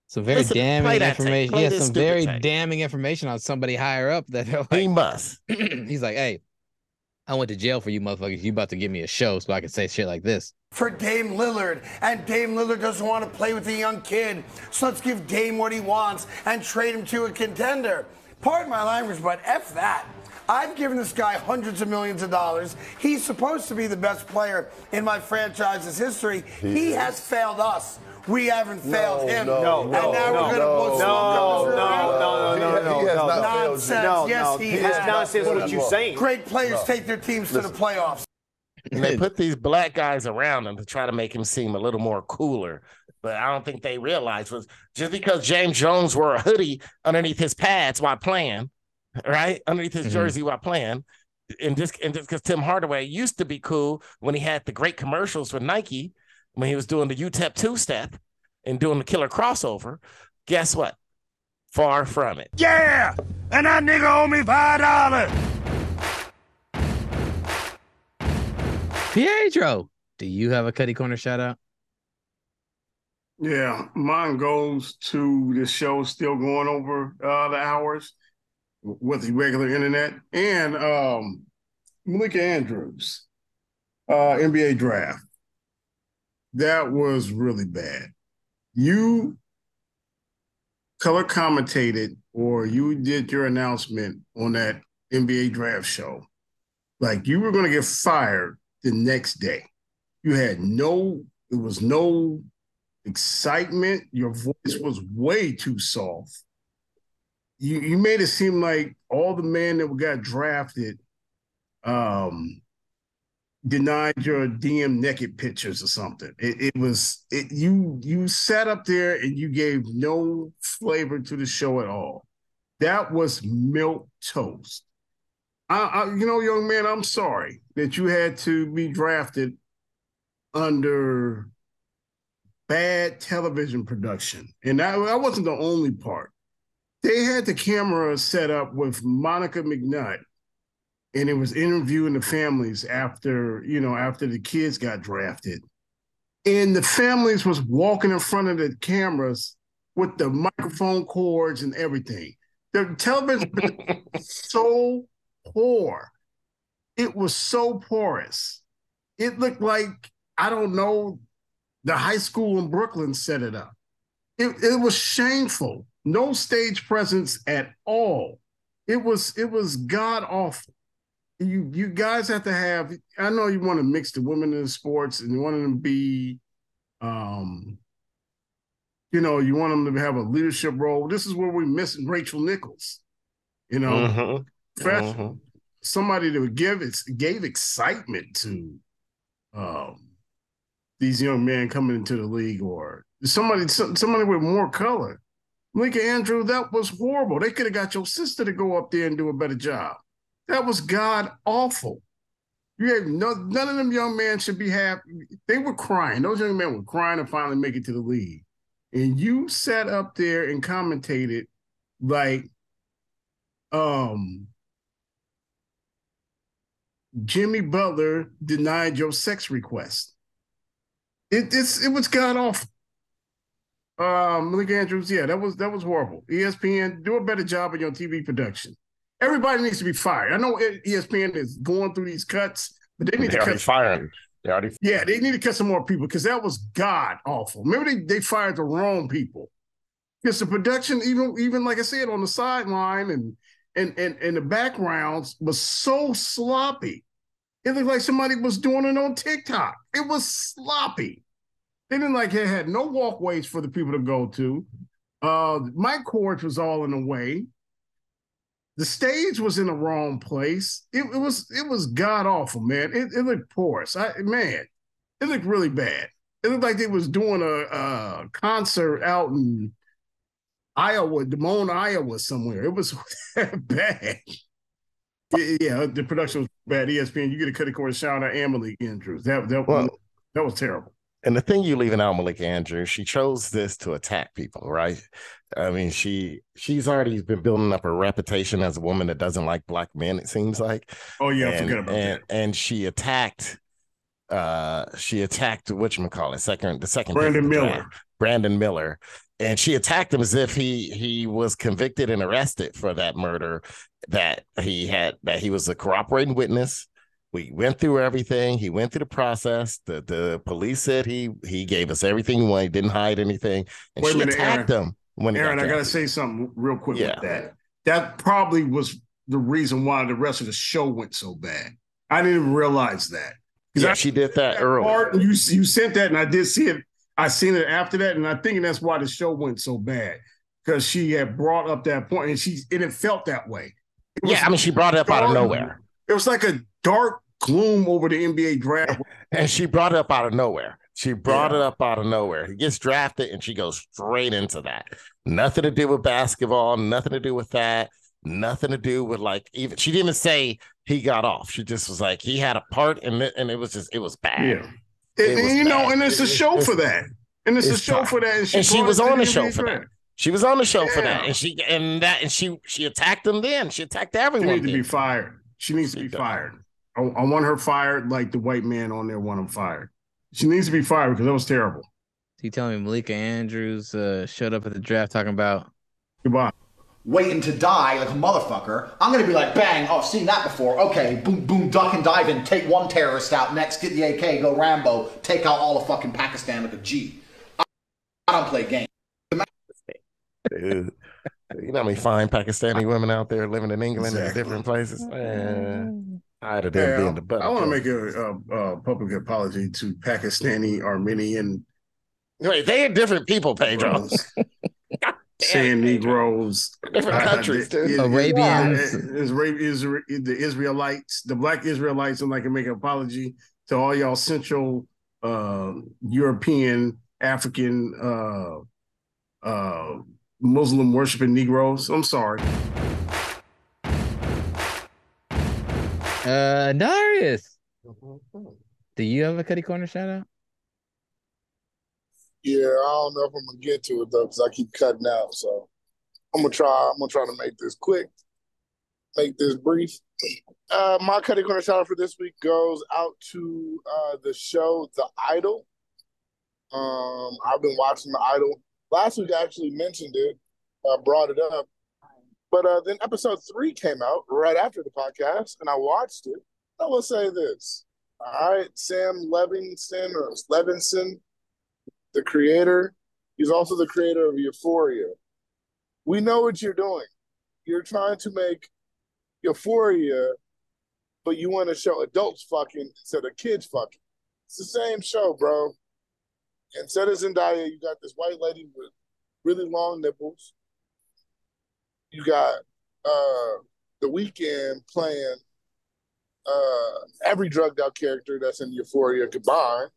Speaker 4: some very
Speaker 2: Listen,
Speaker 4: damning information. He has some very
Speaker 2: tape.
Speaker 4: damning information on somebody higher up that they're [laughs]
Speaker 2: He must. [clears throat]
Speaker 4: he's like, hey, I went to jail for you motherfuckers. You about to give me a show so I can say shit like this.
Speaker 20: for Dame Lillard, and Dame Lillard doesn't want to play with a young kid. So let's give Dame what he wants and trade him to a contender. Pardon my language, but F that. I've given this guy hundreds of millions of dollars. He's supposed to be the best player in my franchise's history. He has failed us. We haven't failed him.
Speaker 6: no,
Speaker 20: and
Speaker 6: no,
Speaker 20: now
Speaker 6: no,
Speaker 20: we're going to
Speaker 6: no,
Speaker 20: put
Speaker 6: no,
Speaker 20: smoke up
Speaker 6: no, no, no, no, He has no, not no. failed you.
Speaker 20: Nonsense.
Speaker 6: No,
Speaker 20: yes, he
Speaker 6: he
Speaker 20: has.
Speaker 6: has nonsense what you're saying.
Speaker 20: Great players
Speaker 2: No.
Speaker 20: take their teams to the playoffs.
Speaker 2: And they put these black guys around him to try to make him seem a little more cooler. But I don't think they realized was just because James Jones wore a hoodie underneath his pads while playing, right? Underneath his
Speaker 4: Mhm.
Speaker 2: jersey while playing. And just and just because Tim Hardaway used to be cool when he had the great commercials with Nike, when he was doing the UTEP two step and doing the killer crossover, guess what? Far from it.
Speaker 9: Yeah! And that nigga owe me five dollars.
Speaker 4: Pietro, do you have a Cutty Corner shout out?
Speaker 5: Yeah, mine goes to the show still going over uh, the hours with the regular internet and um, Malika Andrews, uh, NBA draft. That was really bad. You color commentated or you did your announcement on that NBA draft show like you were going to get fired the next day. You had no, it was no excitement. Your voice was way too soft. You you made it seem like all the men that got drafted um denied your DM naked pictures or something. It, it was it you you sat up there and you gave no flavor to the show at all. That was milk toast. I, I you know, young man, I'm sorry that you had to be drafted under bad television production. And that, that wasn't the only part. They had the camera set up with Monica McNutt, and it was interviewing the families after, you know, after the kids got drafted. And the families was walking in front of the cameras with the microphone cords and everything. The television was [laughs] so poor. It was so porous. It looked like, I don't know, the high school in Brooklyn set it up. It, it was shameful. No stage presence at all. It was it was god awful. You you guys have to have. I know you want to mix the women in the sports and you want them to be, um, you know, you want them to have a leadership role. This is where we're missing Rachel Nichols. You know,
Speaker 2: Mhm.
Speaker 5: fresh-
Speaker 2: Mhm.
Speaker 5: somebody that would give it gave excitement to um these young men coming into the league or somebody somebody with more color. Lincoln Andrew, that was horrible. They could have got your sister to go up there and do a better job. That was god awful. You have no none of them young men should be happy. They were crying. Those young men were crying to finally make it to the league. And you sat up there and commentated like um Jimmy Butler denied your sex request. It it was god awful. Um, Malik Andrews, yeah, that was that was horrible. ESPN, do a better job of your TV production. Everybody needs to be fired. I know ESPN is going through these cuts, but they need
Speaker 2: They
Speaker 5: to cut.
Speaker 2: firing. They already
Speaker 5: Yeah, they need to cut some more people because that was god awful. Maybe they, they fired the wrong people. Because the production, even even like I said, on the sideline and and and and the backgrounds was so sloppy. It looked like somebody was doing it on TikTok. It was sloppy. They didn't like it had no walkways for the people to go to. Uh my cords was all in the way. The stage was in the wrong place. It, it was it was god awful, man. It, it looked porous. I man, it looked really bad. It looked like they was doing a, a concert out in Iowa, Des Moines, Iowa, somewhere. It was [laughs] bad. Yeah, the production was bad. ESPN, you get a cut of course shout out Emily Andrews. That that
Speaker 2: Well-
Speaker 5: that was terrible.
Speaker 2: And the thing you leaving out, Malika Andrews, she chose this to attack people, right? I mean, she she's already been building up a reputation as a woman that doesn't like black men. It seems like.
Speaker 5: Oh yeah,
Speaker 2: and,
Speaker 5: forgot about
Speaker 2: and, And she attacked. Uh, she attacked what you call it, second the second
Speaker 5: Brandon Miller.
Speaker 2: draft, Brandon Miller, and she attacked him as if he he was convicted and arrested for that murder that he had that he was a cooperating witness we went through everything. He went through the process. The the police said he he gave us everything he wanted. He didn't hide anything. And
Speaker 5: Wait
Speaker 2: she
Speaker 5: minute,
Speaker 2: attacked
Speaker 5: Aaron.
Speaker 2: him when
Speaker 5: Aaron,
Speaker 2: got
Speaker 5: I gotta say something real quick
Speaker 2: Yeah.
Speaker 5: with that. That probably was the reason why the rest of the show went so bad. I didn't even realize that.
Speaker 2: Yeah,
Speaker 5: I-
Speaker 2: she did that early.
Speaker 5: part, you you sent that, and I did see it. I seen it after that, and I think that's why the show went so bad because she had brought up that point, and she and it felt that way. Was
Speaker 2: Yeah, I mean, she brought it up out of nowhere.
Speaker 5: It was like a dark gloom over the NBA draft. [laughs]
Speaker 2: And she brought it up out of nowhere. She brought it up out of nowhere. He gets drafted and she goes straight into that. Nothing to do with basketball, nothing to do with that, nothing to do with like even she didn't even say he got off. She just was like he had a part and it, and it was just it was bad.
Speaker 5: Yeah.
Speaker 2: It
Speaker 5: And,
Speaker 2: was
Speaker 5: you know, and it's a show
Speaker 2: it's-
Speaker 5: for that. And it's, a show
Speaker 2: tough.
Speaker 5: for that. And she,
Speaker 2: and she was on the show for that.
Speaker 5: draft.
Speaker 2: She was on the show for that, and she and that and she she attacked him. Then she attacked everyone.
Speaker 5: She needs to be fired. She needs to be fired. I, I want her fired like the white man on there want him fired. She needs to be fired because that was terrible.
Speaker 4: So you telling me Malika Andrews uh, showed up at the draft talking about
Speaker 5: goodbye.
Speaker 21: waiting to die like a motherfucker. I'm gonna be like, bang, oh, I've seen that before. Okay, boom, boom, duck and dive in, take one terrorist out. Next, get the AK, go Rambo, take out all of fucking Pakistan like a G. I, I don't play games.
Speaker 2: Dude, [laughs] you know how many fine Pakistani women out there living in England and different places? [laughs] Man, I'd have
Speaker 5: Hey,
Speaker 2: being the butt.
Speaker 5: I want to make a, a, a public apology to Pakistani Armenian
Speaker 2: Wait, they are different people, Pedro. [laughs]
Speaker 5: saying Negroes,
Speaker 2: Different
Speaker 5: Uh,
Speaker 2: countries,
Speaker 5: the-
Speaker 2: dude.
Speaker 5: the-
Speaker 4: Arabians.
Speaker 5: the- Isra- Isra- the Israelites, the Black Israelites. I'd like to make an apology to all y'all Central uh, European, African, uh, uh, Muslim worshiping Negroes. I'm sorry.
Speaker 4: Uh Darius. Do you have a Cutty Corner shout out?
Speaker 3: Yeah, I don't know if I'm gonna get to it though, because I keep cutting out. So I'm gonna try. I'm gonna try to make this quick, make this brief. Uh, my Cutty Corner shout out for this week goes out to uh, the show The Idol. Um, I've been watching The Idol. Last week I actually mentioned it, uh, brought it up, but uh, then episode three came out right after the podcast, and I watched it. I will say this: All right, Sam Levinson or Levinson the creator. He's also the creator of Euphoria. We know what you're doing. You're trying to make Euphoria, but you want to show adults fucking instead of kids fucking. It's the same show, bro. Instead of Zendaya, you got this white lady with really long nipples. You got uh the Weeknd playing uh every drugged out character that's in Euphoria combined.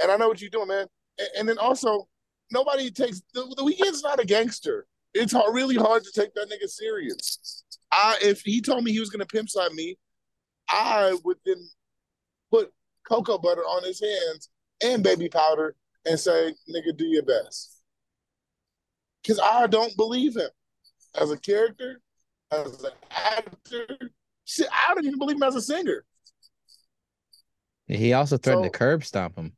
Speaker 3: And I know what you're doing, man. And, and then also, nobody takes the, the Weeknd's not a gangster. It's hard, really hard to take that nigga serious. I if he told me he was gonna pimp slap me, I would then put cocoa butter on his hands and baby powder and say, nigga, do your best. Cause I don't believe him as a character, as an actor. Shit, I don't even believe him as a singer.
Speaker 4: He also threatened
Speaker 3: So-
Speaker 4: to curb stomp him.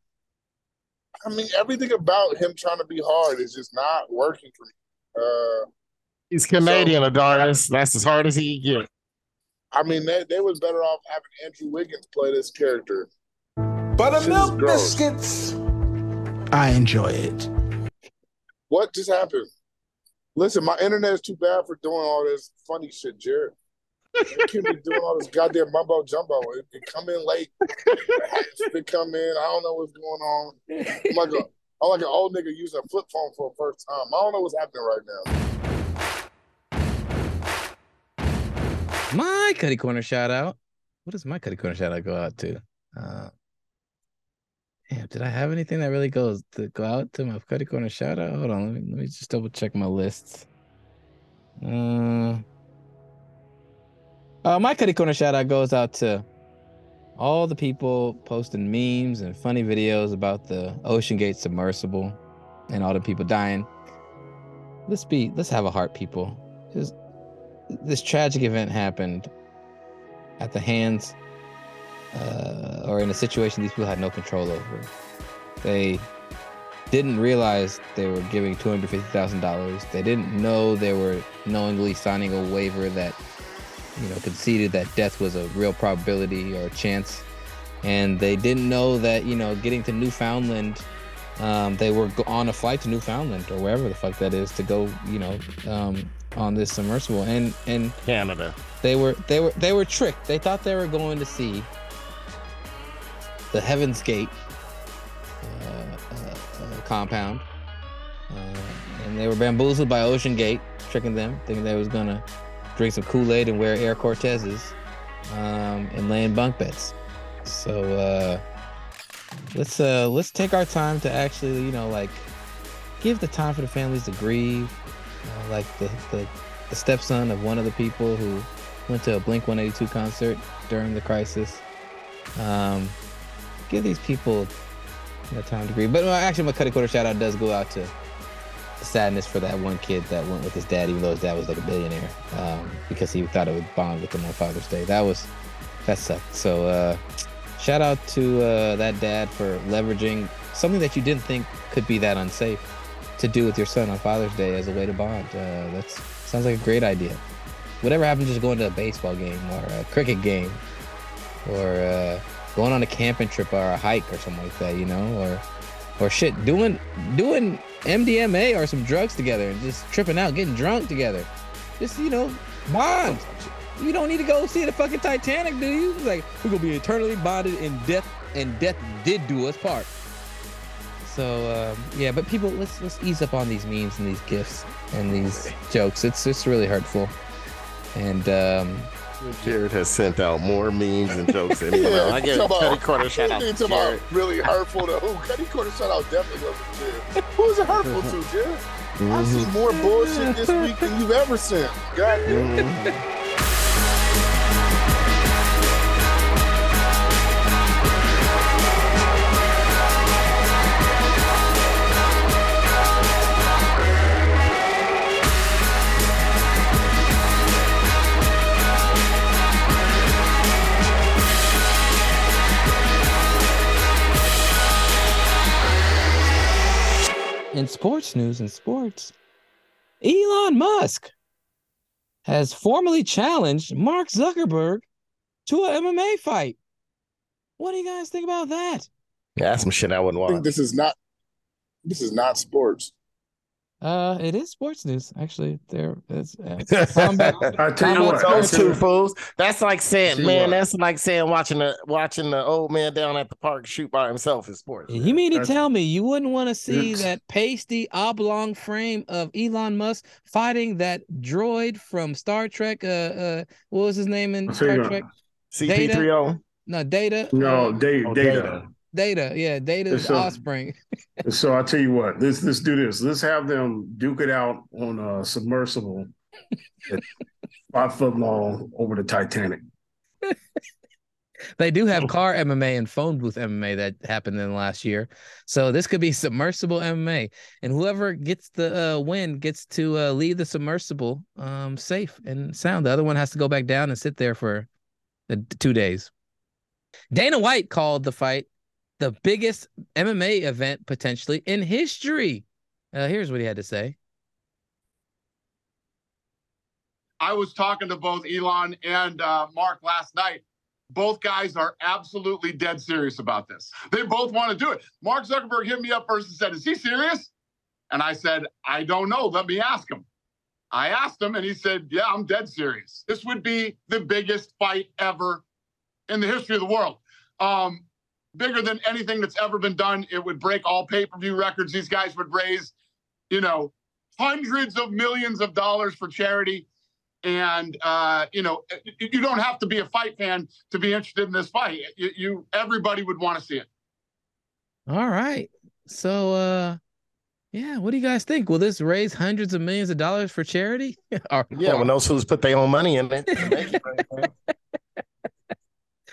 Speaker 3: I mean, everything about him trying to be hard is just not working for me. Uh,
Speaker 2: He's Canadian, Adonis. That's as hard as he can get.
Speaker 3: I mean, they, they was better off having Andrew Wiggins play this character.
Speaker 20: Buttermilk biscuits. I enjoy it.
Speaker 3: What just happened? Listen, my internet is too bad for doing all this funny shit, Jared. I can't be doing all this goddamn mumbo jumbo. It, it come in late. It come in. I don't know what's going on. I'm like, a, I'm like an old nigga using a flip phone for the first time. I don't know what's happening right now.
Speaker 4: My Cutty Corner shout out. What does my Cutty Corner shout out go out to? Uh, damn, did I have anything that really goes to go out to my Cutty Corner shout out? Hold on, let me, let me just double check my list. Uh, uh, my Cutty Corner shout out goes out to all the people posting memes and funny videos about the OceanGate submersible and all the people dying. Let's be let's have a heart, people. Just, this tragic event happened at the hands uh, or in a situation these people had no control over. They didn't realize they were giving two hundred fifty thousand dollars. They didn't know they were knowingly signing a waiver that you know conceded that death was a real probability or a chance, and they didn't know that you know getting to Newfoundland. Um, they were on a flight to Newfoundland or wherever the fuck that is to go, you know, um, on this submersible and and
Speaker 2: Canada.
Speaker 4: they were they were they were tricked. They thought they were going to see the Heaven's Gate uh, uh, uh, compound, and they were bamboozled by OceanGate, tricking them, thinking they was gonna drink some Kool Aid and wear Air Cortezes um, and lay in bunk beds. So uh, let's uh, let's take our time to actually, you know, like give the time for the families to grieve. Uh, like the, the the stepson of one of the people who went to a Blink 182 concert during the crisis. Um, give these people know, time to grieve. But uh, actually, my Cutty Corner shout out does go out to sadness for that one kid that went with his dad, even though his dad was like a billionaire, um, because he thought it would bond with him on Father's Day. That was that sucked. So uh, shout out to uh, that dad for leveraging something that you didn't think could be that unsafe to do with your son on Father's Day as a way to bond. Uh, that sounds like a great idea. Whatever happened just going to a baseball game or a cricket game or uh, going on a camping trip or a hike or something like that, you know, or or shit, doing doing MDMA or some drugs together and just tripping out, getting drunk together. Just you know, bond. You don't need to go see the fucking Titanic, do you? Like we're gonna be eternally bonded in death, and death did do us part. So um, yeah, but people, let's let's ease up on these memes and these gifs and these jokes. It's it's really hurtful, and um,
Speaker 2: Jared has sent out more memes and jokes than anyone [laughs] else. I give
Speaker 3: talk about-
Speaker 2: Cutty Corner shout out to
Speaker 3: talking about
Speaker 2: Jared.
Speaker 3: really hurtful to who? Cutty Corner shout out definitely goes to Jared. [laughs] Who is it hurtful to, Jared? I've seen mm-hmm. more bullshit this week than you've ever seen. God damn. Mm-hmm.
Speaker 4: In sports news and sports, Elon Musk has formally challenged Mark Zuckerberg to a MMA fight. What do you guys think about that?
Speaker 2: Yeah, that's some shit I wouldn't
Speaker 3: I think
Speaker 2: want.
Speaker 3: this is not this is not sports.
Speaker 4: Uh, it is sports news actually. There, it's uh, [laughs] combat. [laughs]
Speaker 5: I tell you
Speaker 4: combat
Speaker 5: what,
Speaker 2: Those two fools. That's like saying, man,
Speaker 5: what?
Speaker 2: that's like saying watching the watching the old man down at the park shoot by himself in sports.
Speaker 4: You mean to
Speaker 5: That's-
Speaker 4: tell me you wouldn't want to see
Speaker 5: It's-
Speaker 4: that pasty oblong frame of Elon Musk fighting that droid from Star Trek? Uh, uh, what was his name in
Speaker 5: I'll tell you
Speaker 4: Star. Trek?
Speaker 2: CP3O.
Speaker 4: No, Data.
Speaker 5: No,
Speaker 4: uh,
Speaker 5: da-
Speaker 2: Oh,
Speaker 5: data.
Speaker 2: Data.
Speaker 4: Yeah, Data's
Speaker 5: a-
Speaker 4: offspring. [laughs]
Speaker 5: So I tell you what, let's let's do this. Let's have them duke it out on a submersible, five foot long over the Titanic.
Speaker 4: They do have car MMA and phone booth MMA that happened in the last year. So this could be submersible MMA. And whoever gets the uh, win gets to uh, leave the submersible um, safe and sound. The other one has to go back down and sit there for the two days. Dana White called the fight the biggest MMA event potentially in history. Uh, here's what he had to say.
Speaker 22: I was talking to both Elon and uh, Mark last night. Both guys are absolutely dead serious about this. They both want to do it. Mark Zuckerberg hit me up first and said, Is he serious? And I said, I don't know. Let me ask him. I asked him, and he said, Yeah, I'm dead serious. This would be the biggest fight ever in the history of the world. Um, bigger than anything that's ever been done. It would break all pay per view records. These guys would raise, you know, hundreds of millions of dollars for charity. And uh, you know, you you don't have to be a fight fan to be interested in this fight. You, you everybody would want to see it.
Speaker 4: All right. So uh yeah, what do you guys think? Will this raise hundreds of millions of dollars for charity? [laughs] or,
Speaker 2: Yeah,
Speaker 4: or,
Speaker 2: when those fools put their own money in it. [laughs] to make it right, man.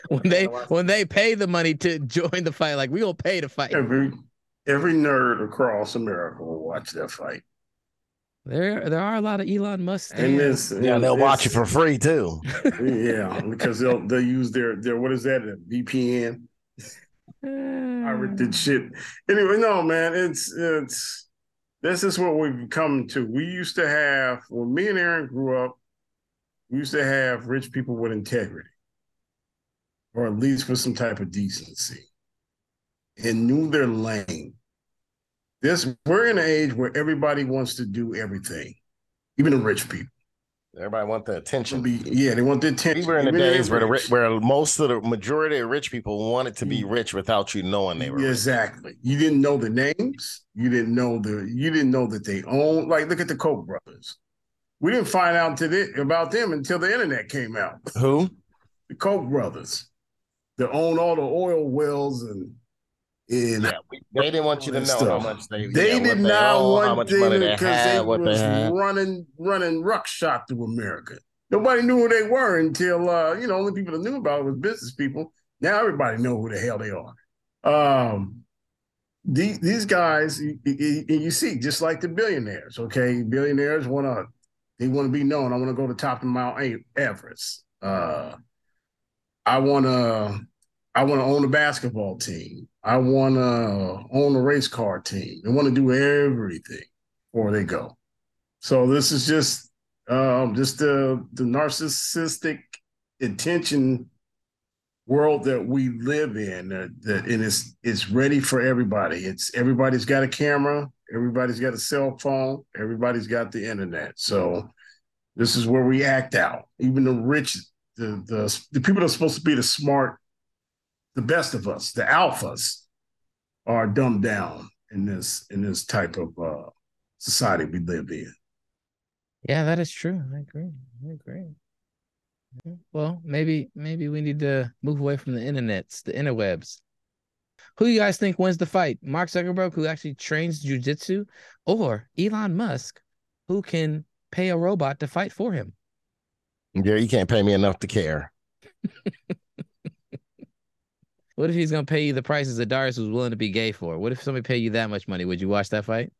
Speaker 2: [laughs]
Speaker 4: when they when they pay the money to join the fight, like we gonna pay to fight.
Speaker 5: Every every nerd across America will watch that fight.
Speaker 4: There there are a lot of Elon Musk.
Speaker 5: And this,
Speaker 2: Yeah, they'll watch it for free too. [laughs]
Speaker 5: yeah, because they'll they'll use their their what is that a VPN pirated uh. shit. Anyway, no man, it's it's this is what we've come to. We used to have when me and Aaron grew up, we used to have rich people with integrity, or at least for some type of decency, and knew their lane. This we're in an age where everybody wants to do everything, even the rich people.
Speaker 2: Everybody want the attention.
Speaker 5: Be, yeah, they want the attention.
Speaker 2: We were in the
Speaker 5: Even
Speaker 2: days where the
Speaker 5: rich.
Speaker 2: where most of the majority of rich people wanted to be mm. rich without you knowing they were. rich.
Speaker 5: Exactly. You didn't know the names. You didn't know the. You didn't know that they own. Like, look at the Koch brothers. We didn't find out the, about them until the internet came out.
Speaker 2: Who?
Speaker 5: The Koch brothers. That own all the oil wells and. and
Speaker 2: Yeah, we- they didn't want you to know
Speaker 5: stuff.
Speaker 2: how much they.
Speaker 5: They
Speaker 2: yeah,
Speaker 5: did
Speaker 2: they
Speaker 5: not
Speaker 2: own,
Speaker 5: want them
Speaker 2: they
Speaker 5: because they
Speaker 2: they
Speaker 5: was
Speaker 2: had.
Speaker 5: running running ruckshot through America. Nobody knew who they were until uh, you know only people that knew about it was business people. Now everybody know who the hell they are. Um, these these guys, you, you, you see, just like the billionaires. Okay, billionaires want to they want to be known. I want to go to the top of Mount Everest. Uh, I want to I want to own a basketball team. I want to own a race car team. They want to do everything before they go. So this is just um, just the the narcissistic intention world that we live in. Uh, that and it's it's ready for everybody. It's everybody's got a camera. Everybody's got a cell phone. Everybody's got the internet. So this is where we act out. Even the rich, the the the people that are supposed to be the smart, the best of us, the alphas, are dumbed down in this in this type of uh, society we live in.
Speaker 4: Yeah, that is true. I agree. I agree. Well, maybe maybe we need to move away from the internets, the interwebs. Who you guys think wins the fight? Mark Zuckerberg, who actually trains jujitsu, or Elon Musk, who can pay a robot to fight for him?
Speaker 2: Yeah, you can't pay me enough to care. [laughs]
Speaker 4: What if he's gonna pay you the prices that Darius was willing to be gay for? What if somebody paid you that much money? Would you watch that fight?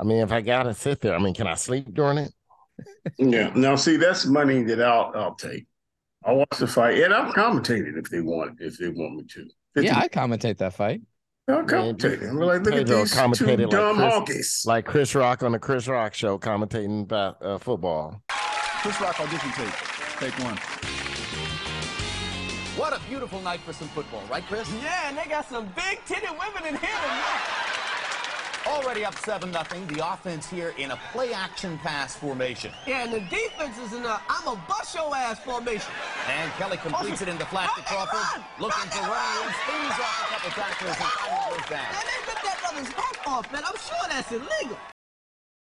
Speaker 2: I mean, if I gotta sit there, I mean, can I sleep during it?
Speaker 5: Yeah. Now, see, that's money that I'll I'll take. I'll watch the fight, and I'll commentate it if they want if they want me to.
Speaker 4: Yeah, I commentate that fight.
Speaker 5: I'll commentate it. I'm like, look at
Speaker 2: Pedro
Speaker 5: these two
Speaker 2: commentated
Speaker 5: dumb
Speaker 2: like
Speaker 5: honkies.
Speaker 2: Chris, like Chris Rock on the Chris Rock show commentating about uh, football.
Speaker 23: Chris Rock audition tape. Take one.
Speaker 24: What a beautiful night for some football, right, Chris?
Speaker 14: Yeah, and they got some big titted women in here tonight.
Speaker 24: Already up 7 nothing. the offense here in a play action pass formation.
Speaker 14: Yeah, and the defense is in a I'm a bust your ass formation.
Speaker 24: And Kelly completes it into flat oh, to Crawford. Looking for running room, spins off a couple tacklers and finally goes down.
Speaker 14: Man, they ripped that brother's hat off, man. I'm sure that's illegal.